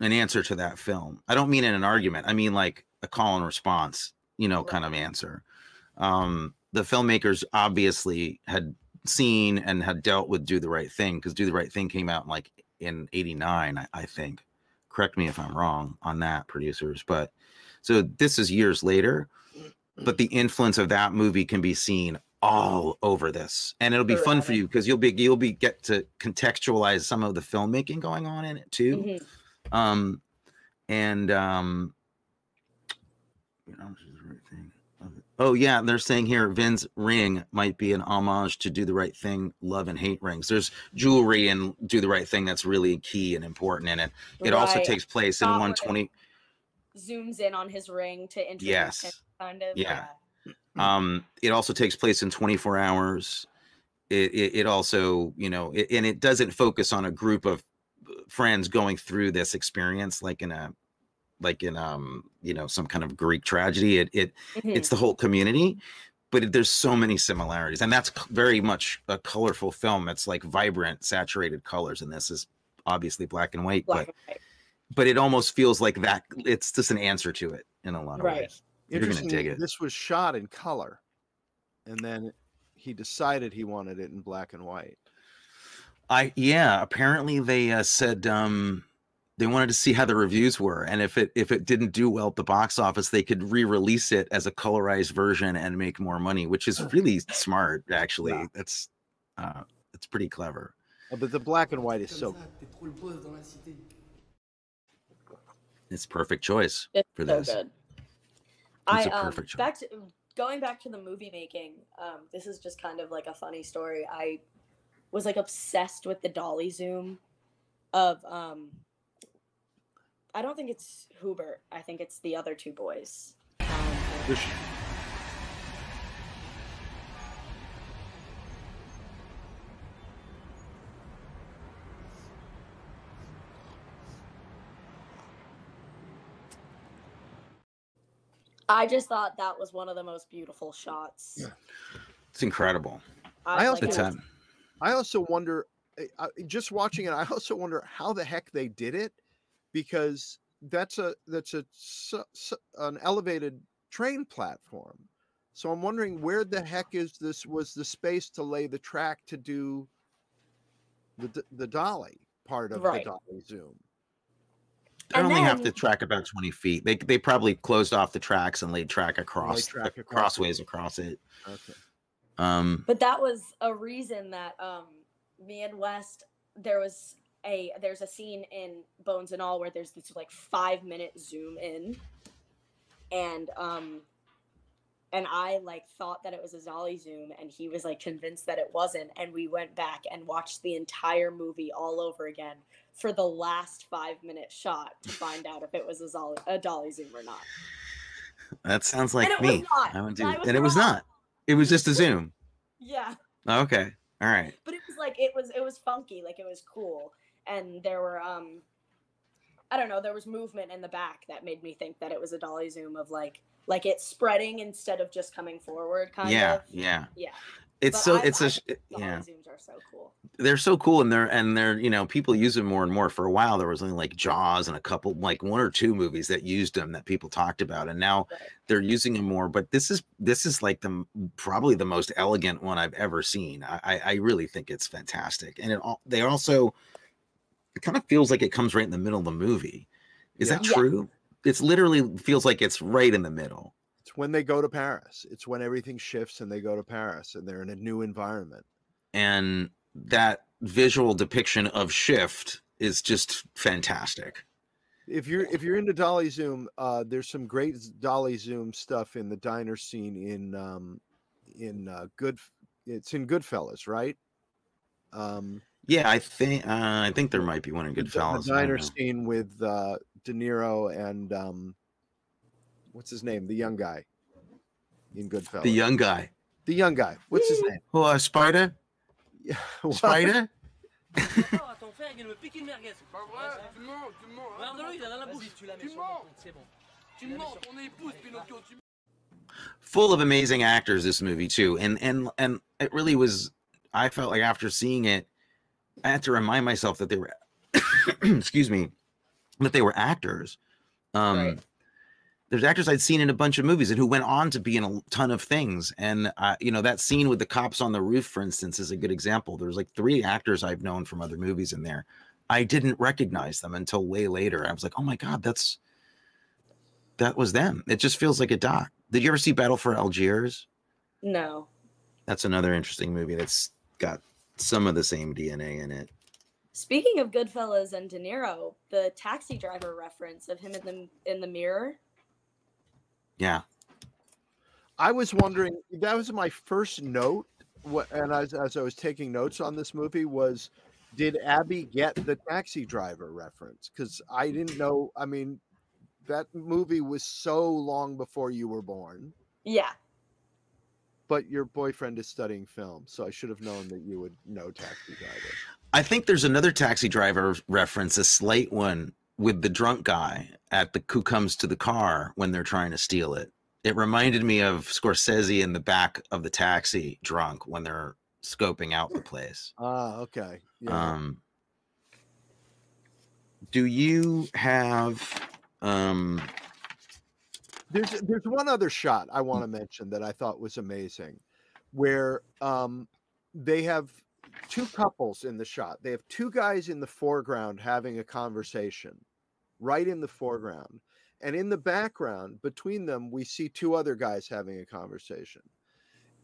an answer to that film. I don't mean in an argument. I mean like a call and response you know kind of answer. Um the filmmakers obviously had seen and had dealt with do the right thing because do the right thing came out in like in 89 I, I think. Correct me if i'm wrong on that producers but so this is years later but the influence of that movie can be seen all over this and it'll be fun for you because you'll be you'll be get to contextualize some of the filmmaking going on in it too. Mhm. um and um you know, this is the right thing. oh yeah they're saying here Vinz's ring might be an homage to do the right thing love and hate rings. There's jewelry and do the right thing that's really key and important in it. It also takes place in Thought where it 120 Zooms in on his ring to introduce him, Yes. kind of. Yeah. um it also takes place in 24 hours it it, it also you know it, and it doesn't focus on a group of uh, friends going through this experience like in a like in um you know some kind of greek tragedy it it Mhm. it's the whole community but it, there's so many similarities and that's very much a colorful film it's like vibrant saturated colors and this is obviously black and white Black but and white. But it almost feels like that it's just an answer to it in a lot of Right. ways you're gonna Interesting, dig it This was shot in color, and then he decided he wanted it in black and white. I yeah, apparently they uh, said um they wanted to see how the reviews were and if it if it didn't do well at the box office they could re-release it as a colorized version and make more money, which is really smart actually. Yeah. That's uh it's pretty clever. Uh, But the black and white is so. Comme ça, t'es trop le boss dans la cité. It's perfect choice It's for so this. good. It's I a um perfect choice. back to going back to the movie making, um, this is just kind of like a funny story. I was like obsessed with the dolly zoom of um I don't think it's Hubert. I think it's the other two boys. Um, I just thought that was one of the most beautiful shots. Yeah. It's incredible. I like, also- it was- I also wonder, eh, just watching it, I also wonder how the heck they did it, because that's a that's a su- su- an elevated train platform. So I'm wondering where the heck is this was the space to lay the track to do the the dolly part of Right. the dolly zoom. They And only have to track about 20 feet. They they probably closed off the tracks and laid track across, track uh, across it. crossways across it. Okay. Um, But that was a reason that um me and Wes there was a there's a scene in Bones and All where there's this like five minute zoom in, and um and I like thought that it was a Zolly zoom, and he was like convinced that it wasn't, and we went back and watched the entire movie all over again for the last five minute shot to find out if it was a Zolly a dolly zoom or not. that sounds like me. I would do, I and it was not. It was just a zoom. Yeah. Okay. All right. but it was like it was it was funky like it was cool and there were um i don't know there was movement in the back that made me think that it was a dolly zoom of like like it spreading instead of just coming forward kind yeah. of Yeah. yeah It's But so I- it's I a yeah. zooms are so cool they're so cool and they're and they're you know people use them more and more for a while there was only like jaws and a couple like one or two movies that used them that people talked about and now Right. they're using them more but this is this is like the probably the most elegant one i've ever seen i i I really think it's fantastic and it all they also it kind of feels like it comes right in the middle of the movie is that Yeah. true it's literally feels like it's right in the middle It's when they go to Paris. It's when everything shifts and they go to Paris and they're in a new environment. and that visual depiction of shift is just fantastic If you're if you're into dolly zoom, uh, there's some great dolly zoom stuff in the diner scene in um, in uh, good. It's in Goodfellas, right? Um, Yeah, I think uh, I think there might be one in Goodfellas. The diner scene with uh, De Niro and um, what's his name? The young guy in Goodfellas. The young guy. the young guy. What's his name? Oh, uh, Spider? Yeah, Spider? Ton frère, il vient de me piquer une merguez. Pas vrai, tu mens, tu mens. hein. Regarde-le, il a dans la bouche. tu mens. Tu mens, ton épouse, Pinocchio, tu Full of amazing actors. This movie too, and and and it really was. I felt like after seeing it, I had to remind myself that they were, excuse me, that they were actors. Um, Right. There's actors I'd seen in a bunch of movies and who went on to be in a ton of things. And uh, you know that scene with the cops on the roof, for instance, is a good example. There's like three actors I've known from other movies in there. I didn't recognize them until way later. I was like, oh my god, that's that was them. It just feels like a doc. Did you ever see Battle for Algiers? no That's another interesting movie that's got some of the same DNA in it. speaking of goodfellas and de niro the taxi driver reference of him in the in the mirror Yeah. I was wondering. That was my first note. What and as as I was taking notes on this movie was, did Abby get the taxi driver reference? Because I didn't know. I mean, that movie was so long before you were born. yeah But your boyfriend is studying film, so I should have known that you would know Taxi Driver. I think there's another taxi driver reference, a slight one with the drunk guy at the who comes to the car when they're trying to steal it. It reminded me of Scorsese in the back of the taxi drunk when they're scoping out the place. Ah, okay. Yeah. Um do you have um There's there's one other shot I want to mention that I thought was amazing, where um, they have two couples in the shot. They have two guys in the foreground having a conversation, right in the foreground, and in the background between them we see two other guys having a conversation,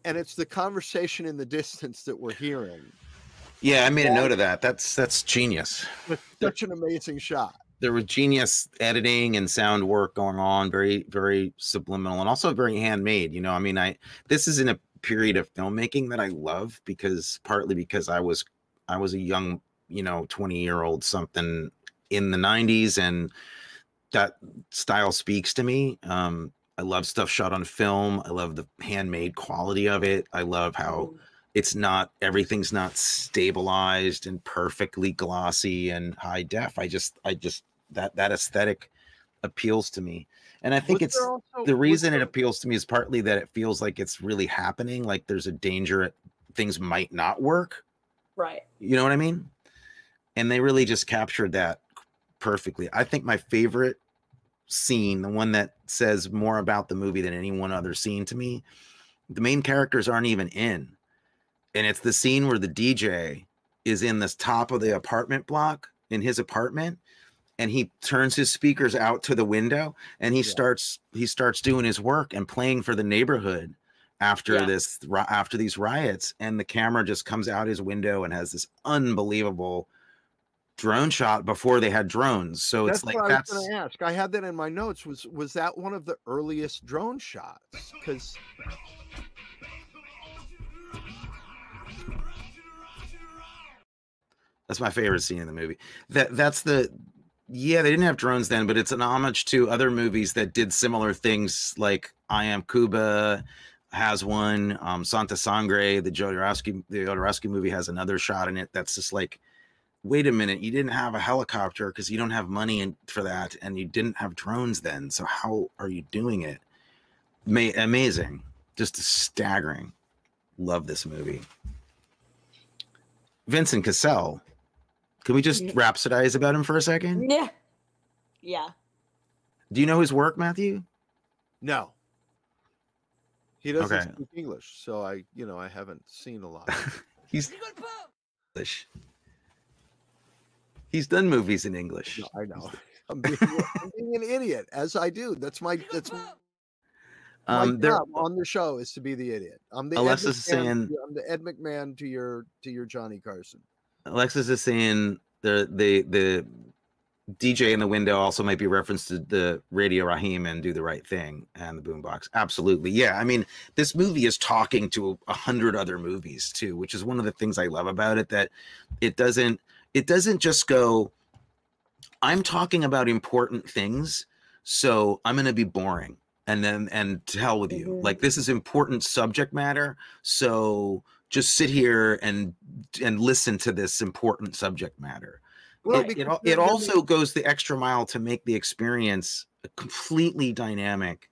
and it's the conversation in the distance that we're hearing. yeah, I made a note of that. That's that's genius. Such an amazing shot. There was genius editing and sound work going on, very very subliminal and also very handmade. You know, I mean, I this is in a period of filmmaking that I love because partly because I was I was a young, you know, 20 year old something in the 90s and that style speaks to me. Um, I love stuff shot on film. I love the handmade quality of it. I love how it's not everything's not stabilized and perfectly glossy and high def. I just I just that that aesthetic appeals to me. And I think Was it's also- the reason it appeals to me is partly that it feels like it's really happening, like there's a danger things might not work. Right. You know what I mean? And they really just captured that perfectly. I think my favorite scene, the one that says more about the movie than any one other scene to me, the main characters aren't even in. And it's the scene where the DJ is in this top of the apartment block in his apartment and he turns his speakers out to the window and he starts he starts doing his work and playing for the neighborhood after Yeah. this after these riots and the camera just comes out his window and has this unbelievable drone shot before they had drones so That's it's like what that's I was going to ask. I had that in my notes. Was was that one of the earliest drone shots? Because That's my favorite scene in the movie. That that's the yeah, they didn't have drones then, but it's an homage to other movies that did similar things like I Am Cuba has one, um Santa Sangre, the Jodorowsky the Jodorowsky movie has another shot in it that's just like wait a minute, you didn't have a helicopter because you don't have money in, for that and you didn't have drones then. So how are you doing it? Ma- amazing. Just staggering. Love this movie. Vincent Cassel. Can we just rhapsodize about him for a second? Yeah. Yeah. Do you know his work, Matthew? no, he doesn't Okay. speak English, so I you know I haven't seen a lot. He's English. He's done movies in English. No, I know. I'm being, I'm being an idiot, as I do. That's my that's my Um, there, job on the show is to be the idiot. I'm the Ed Alexis is saying- I'm the Ed McMahon to your to your Johnny Carson. Alexis is saying the the the DJ in the window also might be reference to the Radio Raheem and Do the Right Thing and the Boombox. Absolutely, yeah. I mean, this movie is talking to a hundred other movies too, which is one of the things I love about it. That it doesn't it doesn't just go. I'm talking about important things, so I'm going to be boring and then and to hell with you. Mhm. Like this is important subject matter, so just sit here and and listen to this important subject matter. Well, it, it, because al- they're it also goes the extra mile to make the experience completely dynamic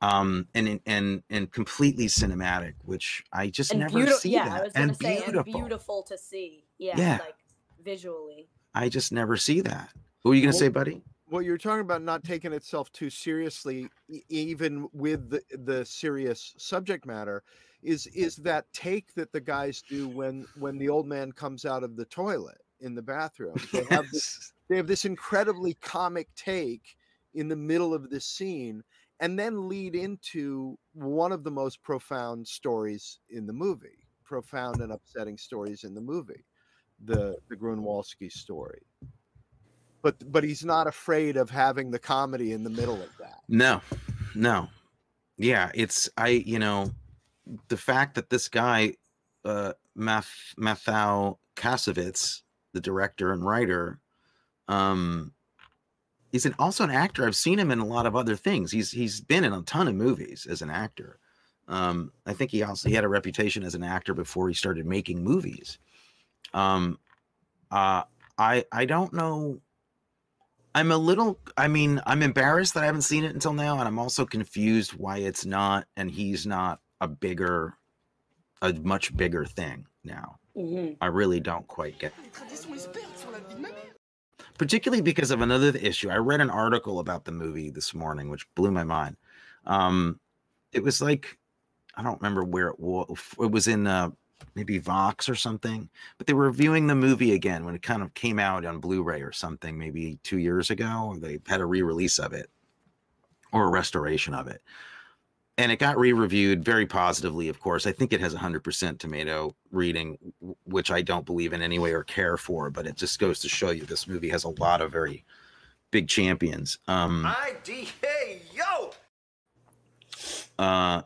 um and and and completely cinematic which i just And never see Yeah, that I was say, beautiful and beautiful to see. Yeah, Yeah. like visually. i just never see that what were you gonna say buddy Well, you're talking about not taking itself too seriously, even with the, the serious subject matter, is is that take that the guys do when when the old man comes out of the toilet in the bathroom. They have this they have this incredibly comic take in the middle of this scene, and then lead into one of the most profound stories in the movie, profound and upsetting stories in the movie, the the Grunwalski story but but he's not afraid of having the comedy in the middle of that. No, no. Yeah, it's I, you know, the fact that this guy, uh Math Mathieu Kassovitz, the director and writer, um he's an, also an actor. I've seen him in a lot of other things. He's he's been in a ton of movies as an actor. Um, I think he also he had a reputation as an actor before he started making movies. Um uh I I don't know I'm a little I mean, I'm embarrassed that I haven't seen it until now, and I'm also confused why it's not and he's not a bigger a much bigger thing now. Mhm. I really don't quite get Les traditions espèrent sur la vie de ma mère. particularly because of another issue. I read an article about the movie this morning, which blew my mind. Um, it was like I don't remember where it was. It was in uh, maybe Vox or something, but they were reviewing the movie again when it kind of came out on Blu-ray or something, maybe two years ago. They had a re-release of it or a restoration of it. And it got re-reviewed very positively, of course. I think it has a hundred percent tomato reading, which I don't believe in any way or care for, but it just goes to show you this movie has a lot of very big champions. Um, ID, hey, yo! uh,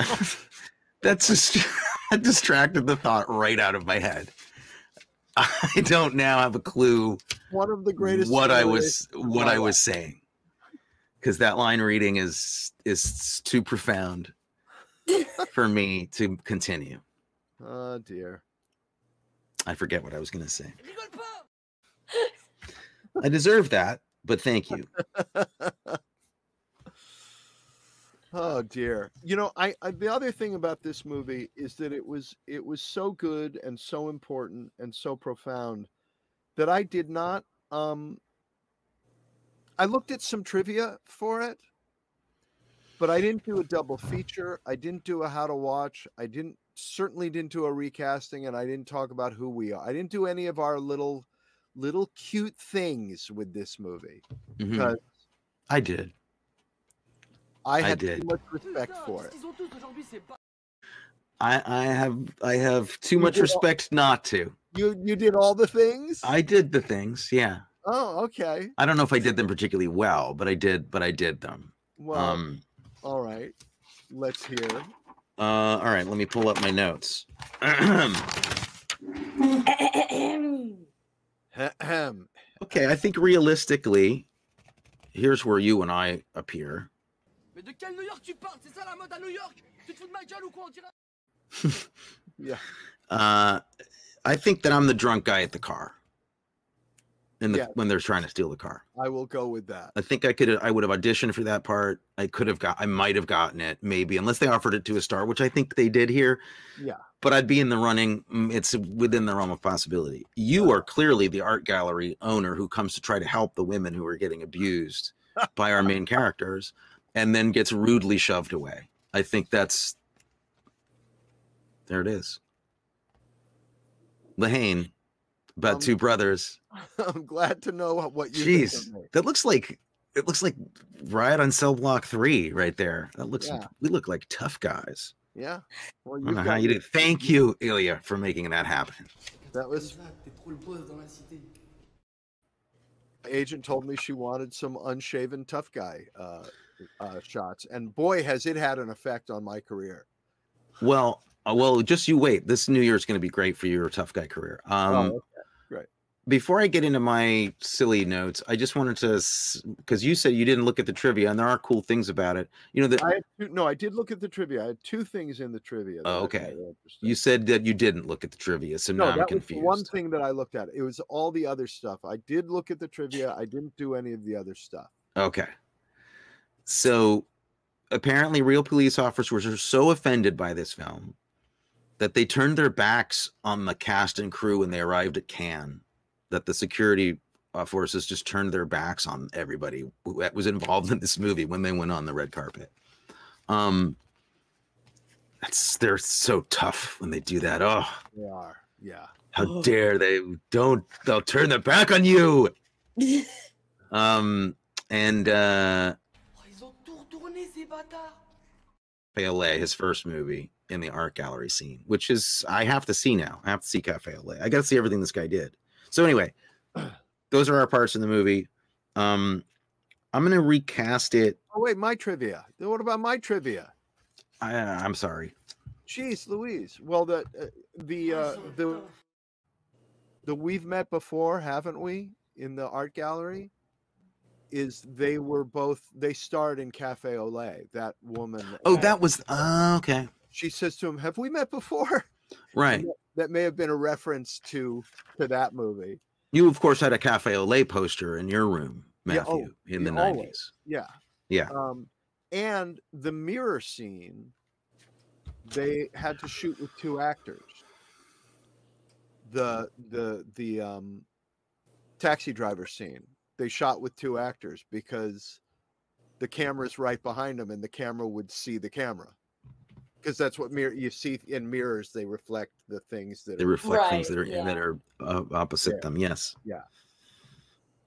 that's just that distracted the thought right out of my head. I don't now have a clue One of the greatest. what I was what I was saying because that line reading is is too profound for me to continue. Oh dear. I forget what I was going to say. I deserve that, but thank you. Oh dear. You know, I, I the other thing about this movie is that it was it was so good and so important and so profound that I did not um I looked at some trivia for it, but I didn't do a double feature. I didn't do a how to watch. I didn't certainly didn't do a recasting and I didn't talk about who we are. I didn't do any of our little little cute things with this movie Mhm. because I did. I I had did. too much respect for it. Ils ont tous aujourd'hui, c'est pas. I I have I have too You much did all- respect not to. You you did all the things? I did the things, yeah. Oh, okay. I don't know if I did them particularly well, but I did, but I did them. Well, Um, all right. Let's hear. uh, all right, let me pull up my notes. Okay, I think realistically, here's where you and I appear. De quel New York tu parles C'est ça la mode à New York Tu te fous de ma gueule ou quoi on dirait Yeah. Uh, I think that I'm the drunk guy at the car, in the Yeah. when they're trying to steal the car. I will go with that. I think I could I would have auditioned for that part. I could have got I might have gotten it maybe unless they offered it to a star, which I think they did here. Yeah. But I'd be in the running. mm, It's within the realm of possibility. You are clearly the art gallery owner who comes to try to help the women who are getting abused by our main characters and then gets rudely shoved away. I think that's there it is. La Haine, about Um, two brothers. I'm glad to know what you Jeez, that looks like it looks like Riot on Cell Block Three right there. That looks Yeah. we look like tough guys. Yeah. Well, I don't know how you did. Thank you, Elia, for making that happen. That was T'es trop le boss dans la cité. agent told me she wanted some unshaven tough guy uh, uh, shots, and boy, has it had an effect on my career. Well, uh, well, just you wait. This New Year is going to be great for your tough guy career. Um, oh, okay. Great. before I get into my silly notes, I just wanted to because you said you didn't look at the trivia, and there are cool things about it. You know that I two, no, I did look at the trivia. I had two things in the trivia. that Oh, okay. you said that you didn't look at the trivia, so no, now I'm that was the confused. one thing that I looked at. It was all the other stuff. I did look at the trivia. I didn't do any of the other stuff. Okay. So apparently, real police officers were so offended by this film that they turned their backs on the cast and crew when they arrived at Cannes. That the security uh, forces just turned their backs on everybody who was involved in this movie when they went on the red carpet. Um, that's they're so tough when they do that. Oh, They are. Yeah. how dare they? Don't they'll turn their back on you. Um, and uh, Café au Lait, his first movie in the art gallery scene, which is I have to see now. I have to see Café au Lait. I got to see everything this guy did. So anyway, those are our parts in the movie. Um, I'm gonna recast it. Oh wait, my trivia. What about my trivia? I, I'm sorry. Jeez, Louise. Well, the uh, the uh, the the we've met before, haven't we? In the art gallery, is they were both they starred in Café au Lait. That woman. Oh, that was uh, okay. She says to him, "Have we met before?" Right. That- That may have been a reference to to that movie. You of course had a Cafe lait poster in your room, Yeah, Matthew, oh, in the 90s. Yeah. Yeah. Um, and the mirror scene, they had to shoot with two actors. The the the um, taxi driver scene, they shot with two actors because the camera's right behind them, and the camera would see the camera. Because that's what mirror you see in mirrors. They reflect the things that They are- reflect things that are Right, that are uh, opposite Yeah. them. Yes. Yeah.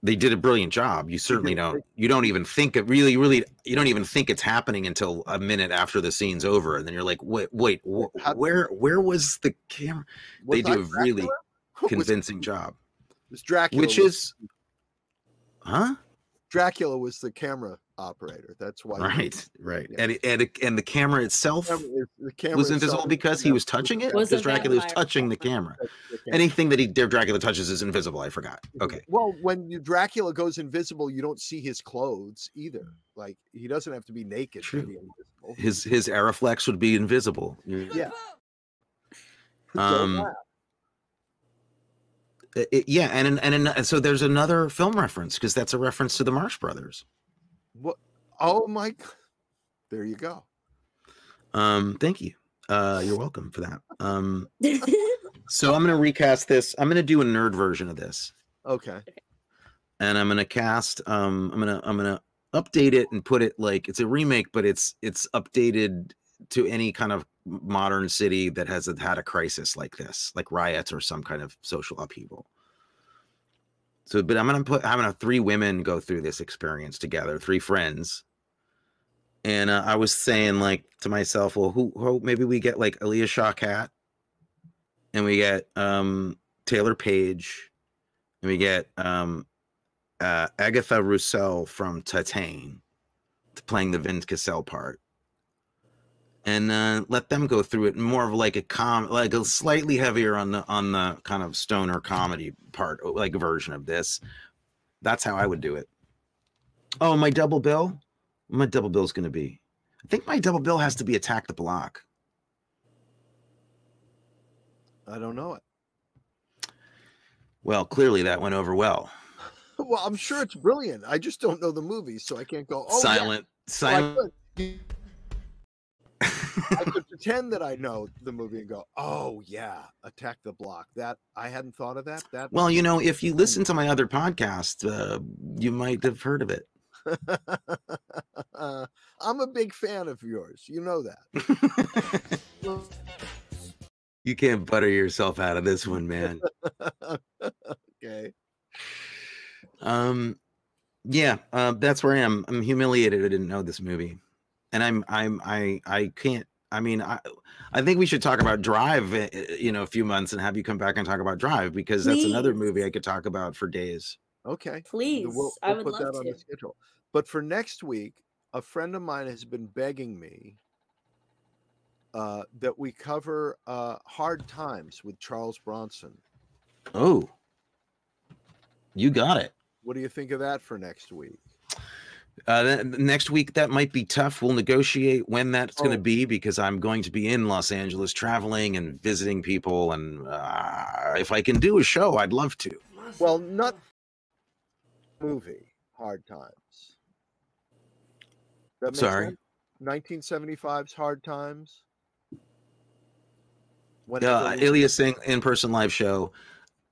They did a brilliant job. You certainly don't. You don't even think it really, really. You don't even think it's happening until a minute after the scene's over, and then you're like, "Wait, wait, wh- How- where, where was the camera?" Was they do a really Dracula? Was- convincing job, was Dracula which was- is Huh? Dracula was the camera operator. That's why. he- Right, right. Yeah. And and it, and the camera itself camera the camera was invisible is because he was touching it. Was Because Dracula was touching the camera. the camera. Anything that he Dracula touches is invisible. I forgot. Okay. Well, when you, Dracula goes invisible, you don't see his clothes either. Like he doesn't have to be naked True. to be invisible. His his Arriflex would be invisible. Yeah. Um, Don't laugh. It- it- yeah, and in- and and so there's another film reference because that's a reference to the Marx Brothers. What? Oh my! There you go. Um, thank you. Uh, you're welcome for that. Um, so I'm gonna recast this. I'm gonna do a nerd version of this, Okay. and I'm gonna cast. Um, I'm gonna I'm gonna update it and put it like it's a remake, but it's it's updated to any kind of modern city that has had a crisis like this, like riots or some kind of social upheaval. So, but I'm gonna put I'm gonna three women go through this experience together, three friends. And uh, I was saying like to myself, well, who, who maybe we get like Alia Shawkat, and we get um Taylour Paige, and we get um uh Agathe Rousselle from Titane playing the Vince Cassel part. And uh, let them go through it more of like a com like a slightly heavier on the on the kind of stoner comedy part, like version of this. That's how I would do it. Oh, my double bill? My double bill's gonna be. I think my double bill has to be attack the block. I don't know it. Well, clearly that went over well. Well, I'm sure it's brilliant. I just don't know the movie, so I can't go. Oh, silent, I silent. could- I could pretend that I know the movie and go, "Oh yeah, Attack the Block." That I hadn't thought of that. That Well, you know, if you listen to my other podcast, uh, you might have heard of it. I'm a big fan of yours. You know that. you can't butter yourself out of this one, man. okay. Um, yeah, uh, that's where I am. I'm humiliated. I didn't know this movie, and I'm I'm I I can't. I mean, I I think we should talk about Drive. uh, uh, You know, a few months and have you come back and talk about Drive because that's another movie I could talk about for days. Okay. Please, We'll, I we'll would put love that on to. the schedule. But for next week, a friend of mine has been begging me uh, that we cover uh, Hard Times with Charles Bronson. Oh, you got it. What do you think of that for next week? Uh, then next week that might be tough. We'll negotiate when that's going Oh. to be because I'm going to be in Los Angeles traveling and visiting people. And uh, if I can do a show, I'd love to. Well, not movie Hard Times. That makes Sorry. sense? 1975's Hard Times. When Uh, it Elia saying in person live show.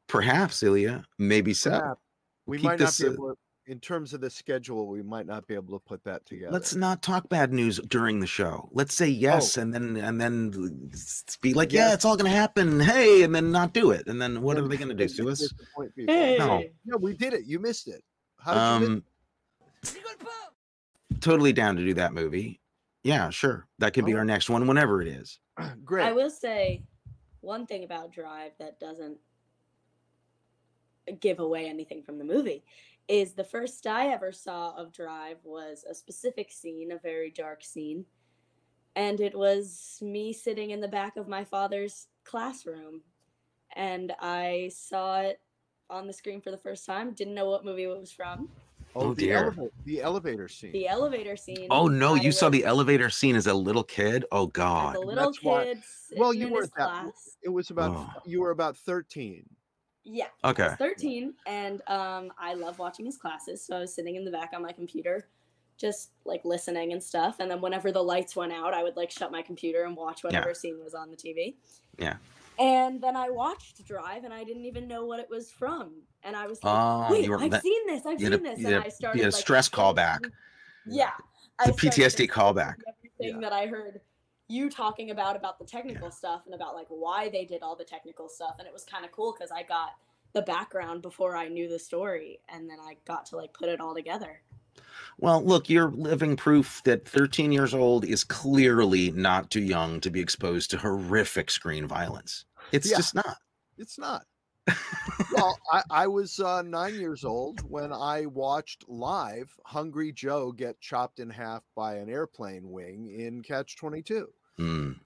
Perhaps Elia, maybe so. perhaps. We keep might this, not uh, be able to, in terms of the schedule, we might not be able to put that together. Let's not talk bad news during the show. Let's say yes, and then and then be like, yeah, it's all going to happen. Hey, and then not do it. And then what are they going to do then to us? Hey. No. No, we did it. You missed it. How did you Um, totally down to do that movie. Yeah, sure. That could be Oh. our next one, whenever it is. Great. I will say one thing about Drive that doesn't give away anything from the movie is the first I ever saw of Drive was a specific scene, a very dark scene. And it was me sitting in the back of my father's classroom. And I saw it on the screen for the first time, didn't know what movie it was from. Oh, oh the, dear. eleva- the elevator scene. The elevator scene. Oh no, I you saw the elevator scene as a little kid. Oh god. as God. a little That's why- kid. well, sitting you in were his that. class. It was about Oh. you were about thirteen. Yeah. I Okay. was 13 and um, I love watching his classes. So I was sitting in the back on my computer, just like listening and stuff. And then whenever the lights went out, I would like shut my computer and watch whatever scene was on the TV. Yeah. And then I watched Drive and I didn't even know what it was from. And I was like, Oh, wait, were I've that- seen this. I've seen a- this. you And a- I you started had a like, stress callback. Yeah. The I PTSD callback. Everything that I heard you talking about about the technical stuff and about like why they did all the technical stuff and it was kind of cool because I got the background before I knew the story and then I got to like put it all together. Well, look, you're living proof that 13 years old is clearly not too young to be exposed to horrific screen violence. It's Yeah. just not. It's not. well, I, I was uh, nine years old when I watched live Hungry Joe get chopped in half by an airplane wing in Catch 22. Mm.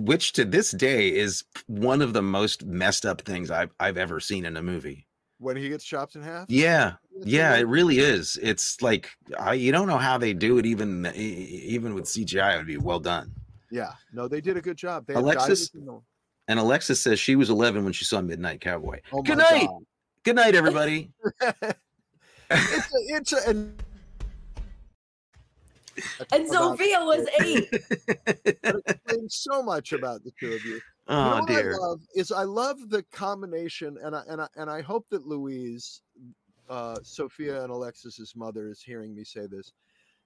Which to this day is one of the most messed up things I've, I've ever seen in a movie. When he gets chopped in half? Yeah. Yeah, it really is. It's like I, you don't know how they do it even even with CGI it would be well done. Yeah. No, they did a good job. They Alexis and Alexis says she was 11 when she saw Midnight Cowboy. Oh Good night. God. Good night, everybody. it's a, it's a, and, and Sofia was eight. explains so much about the two of you. Oh you know dear. I love is I love the combination, and I and I and I hope that Louise, uh, Sofia and Alexis's mother is hearing me say this.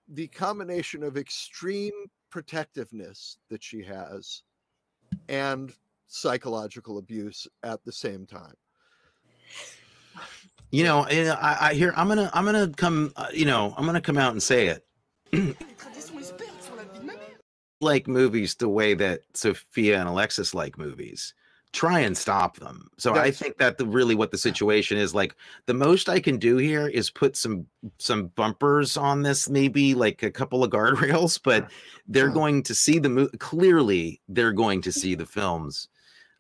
The combination of extreme protectiveness that she has, and psychological abuse at the same time. You know, I, I hear I'm gonna I'm gonna come. Uh, you know, I'm gonna come out and say it. Like movies the way that Sofia and Alexis like movies. Try and stop them. So That's, I think that the really what the situation is like the most I can do here is put some some bumpers on this, maybe like a couple of guardrails, but they're going to see the movie. Clearly, they're going to see the films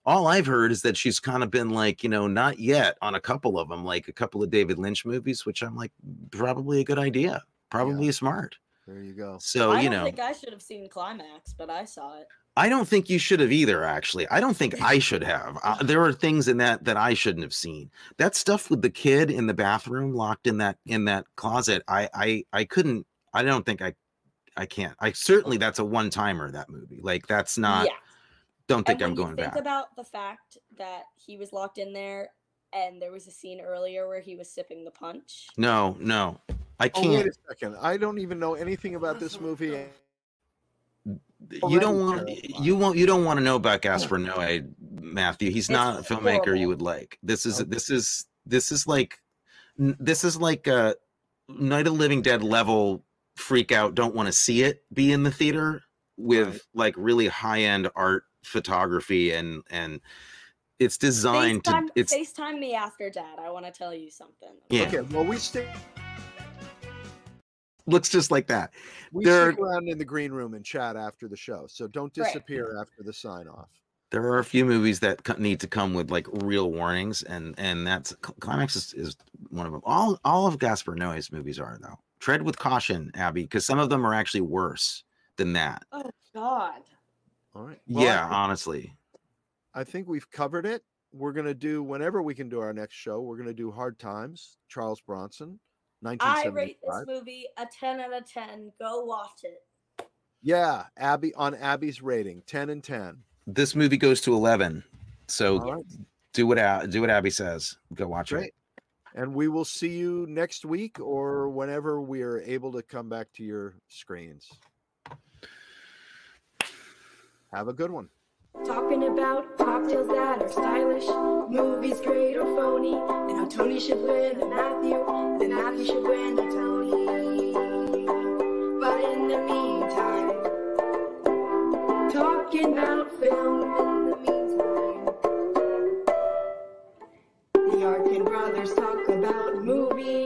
all I've heard is that she's kind of been like, you know, not yet on a couple of them, like a couple of David Lynch movies, which I'm like, probably a good idea, probably yeah. smart. There you go. So I you know, I think I should have seen Climax, but I saw it. I don't think you should have either. Actually, I don't think I should have. Uh, there are things in that that I shouldn't have seen. That stuff with the kid in the bathroom, locked in that in that closet. I I I couldn't. I don't think I I can't. I certainly that's a one timer. That movie, like that's not. Yeah don't think and I'm going think back. about the fact that he was locked in there and there was a scene earlier where he was sipping the punch. No, no. I can't. Oh, wait a second. I don't even know anything about this movie. You don't want you won't you don't want to know about Gaspar Noé, Matthew. He's it's not a filmmaker horrible. you would like. This is this is this is like this is like a Night of the Living Dead level freak out. Don't want to see it. Be in the theater with right. like really high end art photography and and it's designed FaceTime, to it's FaceTime me after dad. I want to tell you something. Yeah. Okay, well we stay looks just like that. We there stick around in the green room and chat after the show, so don't disappear right. after the sign off. There are a few movies that need to come with like real warnings, and and that's climax is, is one of them. All all of Gaspar Noé's movies are though. Tread with caution, Abby, because some of them are actually worse than that. Oh God. All right. Well, yeah, I, honestly. I think we've covered it. We're going to do whenever we can do our next show, we're going to do Hard Times, Charles Bronson, 1975. I rate this movie a 10 out of 10. Go watch it. Yeah, Abby on Abby's rating, 10 and 10. This movie goes to 11. So right. do what do what Abby says. Go watch Great. it. And we will see you next week or whenever we are able to come back to your screens. Have a good one. Talking about cocktails that are stylish, movies great or phony, and how Tony should win a Matthew, But in the meantime, talking about film in the meantime, the Arkin brothers talk about movies.